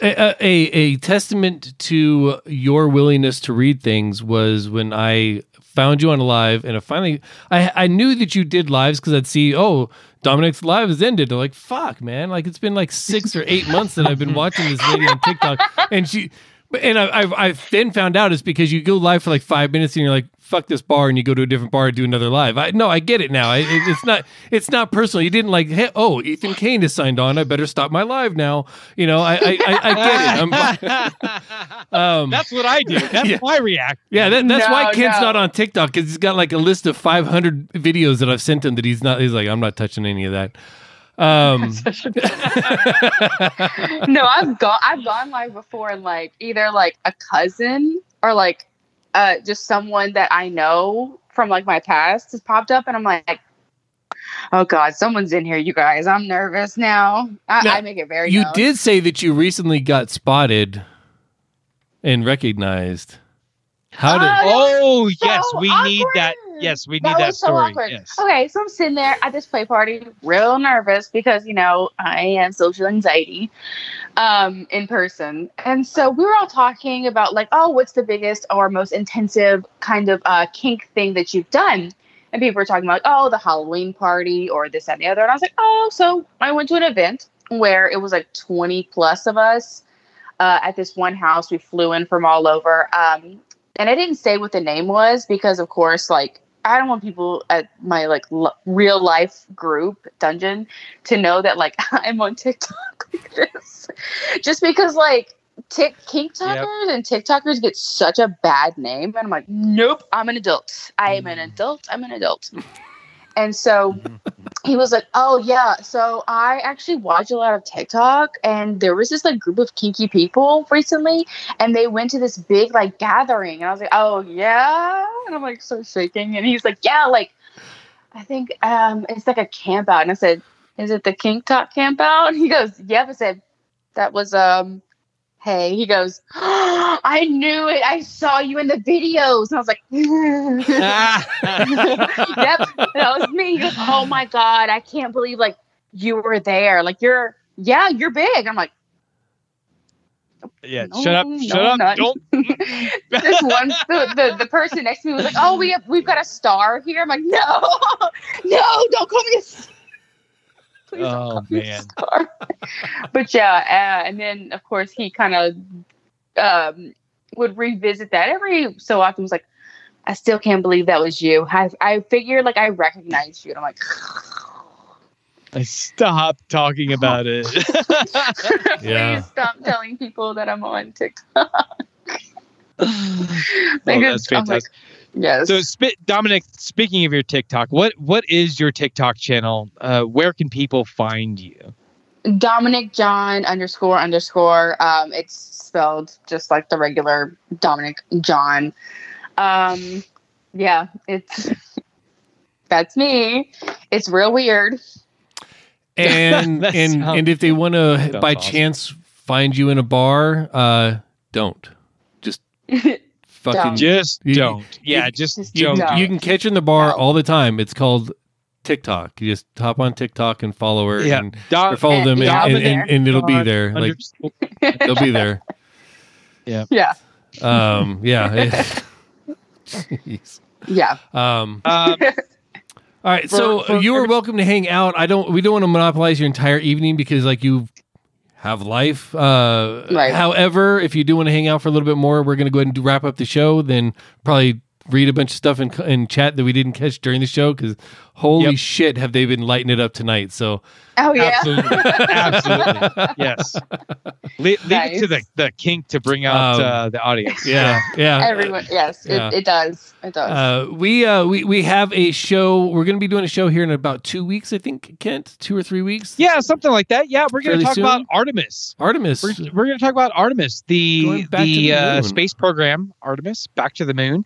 a, a, a testament to your willingness to read things was when I found you on a live and I finally I I knew that you did lives because I'd see oh Dominic's live has ended. Like fuck man, like it's been like six or eight months that I've been watching this lady on TikTok and she. But and I, I've I've then found out it's because you go live for like five minutes and you're like fuck this bar and you go to a different bar and do another live. I no I get it now. I, it, it's not it's not personal. You didn't like hey, oh Ethan Kane is signed on. I better stop my live now. You know I I, I, I get it. I'm, *laughs* um, That's what I do. That's Yeah. my react. yeah, that, that's why Kent's no. not on TikTok because he's got like a list of 500 videos that I've sent him that he's not. He's like, I'm not touching any of that. Um, *laughs* *laughs* no, I've gone. I've gone live before, and like either like a cousin or like uh just someone that I know from like my past has popped up, and I'm like, oh god, someone's in here, you guys. I'm nervous now. I, Now, I make it very. You known. did say that you recently got spotted and recognized. How did? Oh, Oh so yes, we need that. Yes, we need That that, was so story. awkward. yes. Okay, so I'm sitting there at this play party, real nervous because you know I have social anxiety um, in person, and so we were all talking about like, oh, what's the biggest or most intensive kind of uh, kink thing that you've done? And people were talking about, oh, the Halloween party or this and the other, and I was like, oh, so I went to an event where it was like 20 plus of us uh, at this one house. We flew in from all over. Um, and I didn't say what the name was because, of course, like I don't want people at my like l- real life group dungeon to know that like *laughs* I'm on TikTok *laughs* like this, just because like Tik TikTokers and TikTokers get such a bad name, and I'm like, nope, I'm an adult. I am an mm. adult. I'm an adult. And so mm-hmm. He was like, "Oh yeah, so I actually watch a lot of TikTok, and there was this like group of kinky people recently, and they went to this big like gathering, and I was like, oh yeah, and I'm like so shaking, and he's like, yeah, like I think um it's like a camp out, and I said, is it the Kink Talk camp out? *laughs* And he goes, yep. I said, that was um. Hey, he goes, ah, I knew it. I saw you in the videos. And I was like, *laughs* yep, that was me. He goes, oh my god, I can't believe like you were there. Like you're, yeah, you're big. I'm like, yeah. No, shut up. no, shut up. Don't. *laughs* this one, the, the the person next to me was like, oh, we have we've got a star here. I'm like, no, *laughs* no, don't call me a. s- Please Oh, man. *laughs* but yeah, uh, and then of course he kind of um, would revisit that every so often. Was like, I still can't believe that was you. I I figured like I recognized you, and I'm like. I stop talking about it. *laughs* Yeah. Please stop telling people that I'm on TikTok. *laughs* oh, that's I'm like, fantastic. Yes. So, sp- Dominic, speaking of your TikTok, what what is your TikTok channel? Uh, where can people find you? Dominic John underscore underscore. Um, it's spelled just like the regular Dominic John. Um, yeah, it's *laughs* that's me. It's real weird. And *laughs* and sounds- and if they want to by awesome. chance find you in a bar, uh, don't just *laughs* fucking. Don't. Just You- don't. Yeah, you- just Just You, don't. You can catch her in the bar No. all the time. It's called TikTok. You just hop on TikTok and follow her Yeah. and Dom- or follow them, and, Yeah, and, and, and it'll be there. Like underscore- they'll be there. *laughs* Yeah, Um, yeah. *laughs* Jeez. yeah. Um, *laughs* Um, all right, For- so for- you are welcome to hang out. I don't. We don't want to monopolize your entire evening because, like, you have life. Uh, Right. However, if you do want to hang out for a little bit more, we're going to go ahead and do, wrap up the show. Then probably read a bunch of stuff in, in chat that we didn't catch during the show because holy Yep. shit, have they been lighting it up tonight? So Oh yeah. Absolutely. Absolutely. *laughs* Yes. Le- leave it to the, the kink to bring out Um, uh, the audience. yeah, yeah. Everyone, yes, Yeah. it, it does. It does. Uh, we uh we we have a show. We're going to be doing a show here in about two weeks, I think. Kent, two or three weeks. Yeah, something like that. Yeah, we're going Fairly to talk soon? about Artemis. Artemis. We're, we're going to talk about Artemis, the Going back to the, the uh, space program, Artemis, back to the moon.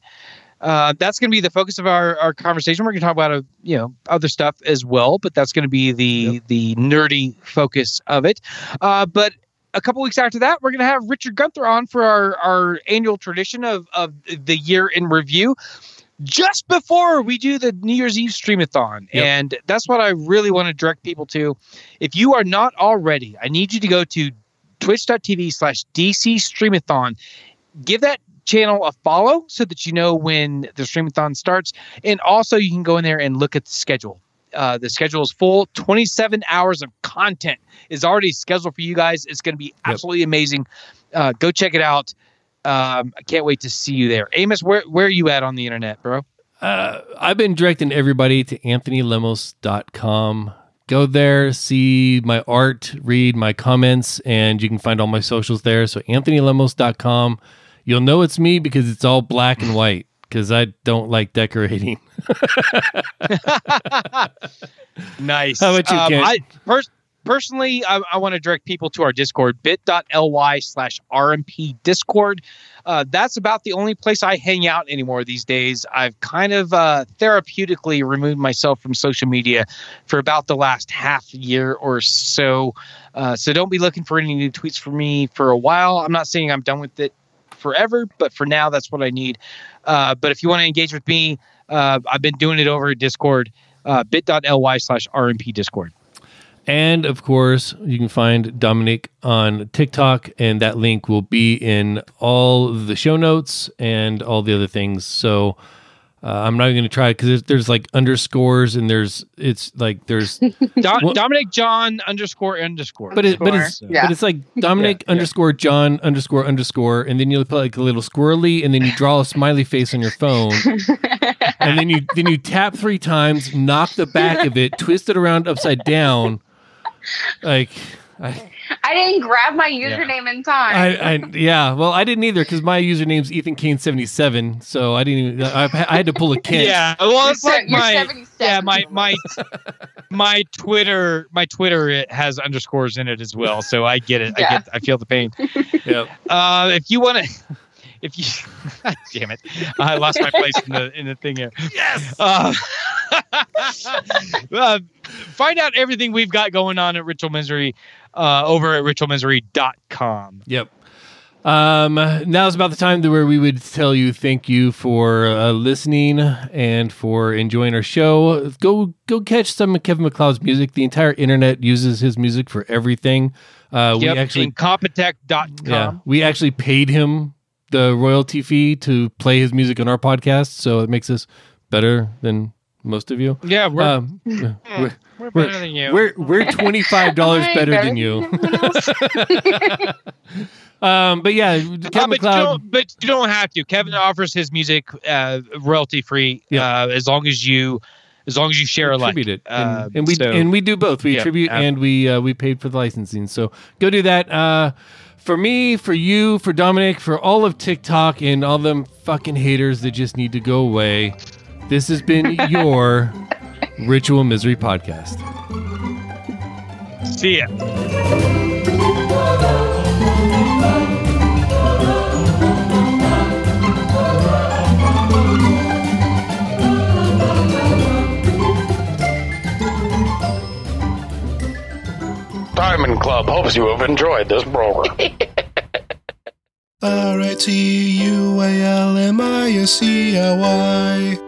Uh, that's going to be the focus of our, our conversation. We're going to talk about uh, you know other stuff as well, but that's going to be the Yep. the nerdy focus of it. Uh, but a couple weeks after that, we're going to have Richard Gunther on for our our annual tradition of of the year in review. Just before we do the New Year's Eve streamathon. Yep. And that's what I really want to direct people to. If you are not already, I need you to go to twitch.tv slash DC Streamathon. Give that channel a follow so that you know when the Streamathon starts. And also, you can go in there and look at the schedule. Uh, the schedule is full. 27 hours of content is already scheduled for you guys. It's going to be absolutely amazing. Uh, go check it out. Um, I can't wait to see you there. Amos, where, where are you at on the internet, bro? Uh, I've been directing everybody to anthonylemos.com. Go there, see my art, read my comments, and you can find all my socials there. So anthonylemos.com. You'll know it's me because it's all black and white because I don't like decorating. *laughs* nice. How about you, um? I, pers- personally, I, I want to direct people to our Discord, bit.ly slash RMP Discord. Uh, that's about the only place I hang out anymore these days. I've kind of uh, therapeutically removed myself from social media for about the last half year or so. Uh, so don't be looking for any new tweets from me for a while. I'm not saying I'm done with it forever, but for now, that's what I need. Uh, but if you want to engage with me, uh, I've been doing it over at Discord, uh, bit.ly slash RMP Discord. And of course, you can find Dominic on TikTok, and that link will be in all the show notes and all the other things. So uh, I'm not going to try because there's, there's like underscores and there's it's like there's *laughs* Do- Well- Dominic John underscore underscore. but it but it's Yeah. but it's like *laughs* Dominic Yeah, yeah. underscore John underscore underscore and then you put like a little squirrely and then you draw a smiley face on your phone *laughs* and then you then you tap three times, knock the back of it, twist it around upside down, like. I, I didn't grab my username in time. I, I yeah. Well, I didn't either because my username's Ethan Kane seventy seven. So I didn't even. I, I had to pull a Kent. yeah, well, it's You're like se- you're my yeah my my my Twitter my Twitter it has underscores in it as well. So I get it. I get I feel the pain. *laughs* Yep. Uh, if you want to. If you, *laughs* damn it, I lost my place in the in the thing here. Yes. Uh, uh, *laughs* find out everything we've got going on at Ritual Misery uh, over at ritualmisery.com. Yep. Um, now's about the time to where we would tell you thank you for uh, listening and for enjoying our show. Go go catch some of Kevin MacLeod's music. The entire internet uses his music for everything. Uh, yep, we actually incompetech.com. yeah we actually paid him the royalty fee to play his music on our podcast, so it makes us better than most of you. Yeah, we're, Um, *laughs* we're, we're we're- better than you. we're we're *laughs* twenty five dollars Am I better than you. *laughs* um, but yeah, Kevin Uh, but, you MacLeod. don't, but you don't have to. Kevin offers his music uh, royalty free Yeah. uh, as long as you as long as you share a like. attribute it, and, Uh, and we so- and we do both. We Yeah, attribute and we uh, we paid for the licensing. So go do that. Uh, for me, for you, for Dominic, for all of TikTok and all them fucking haters that just need to go away. This has been *laughs* your Ritual Misery podcast. See ya. Diamond Club hopes you have enjoyed this program. *laughs* R I T U A L M I S E L Y.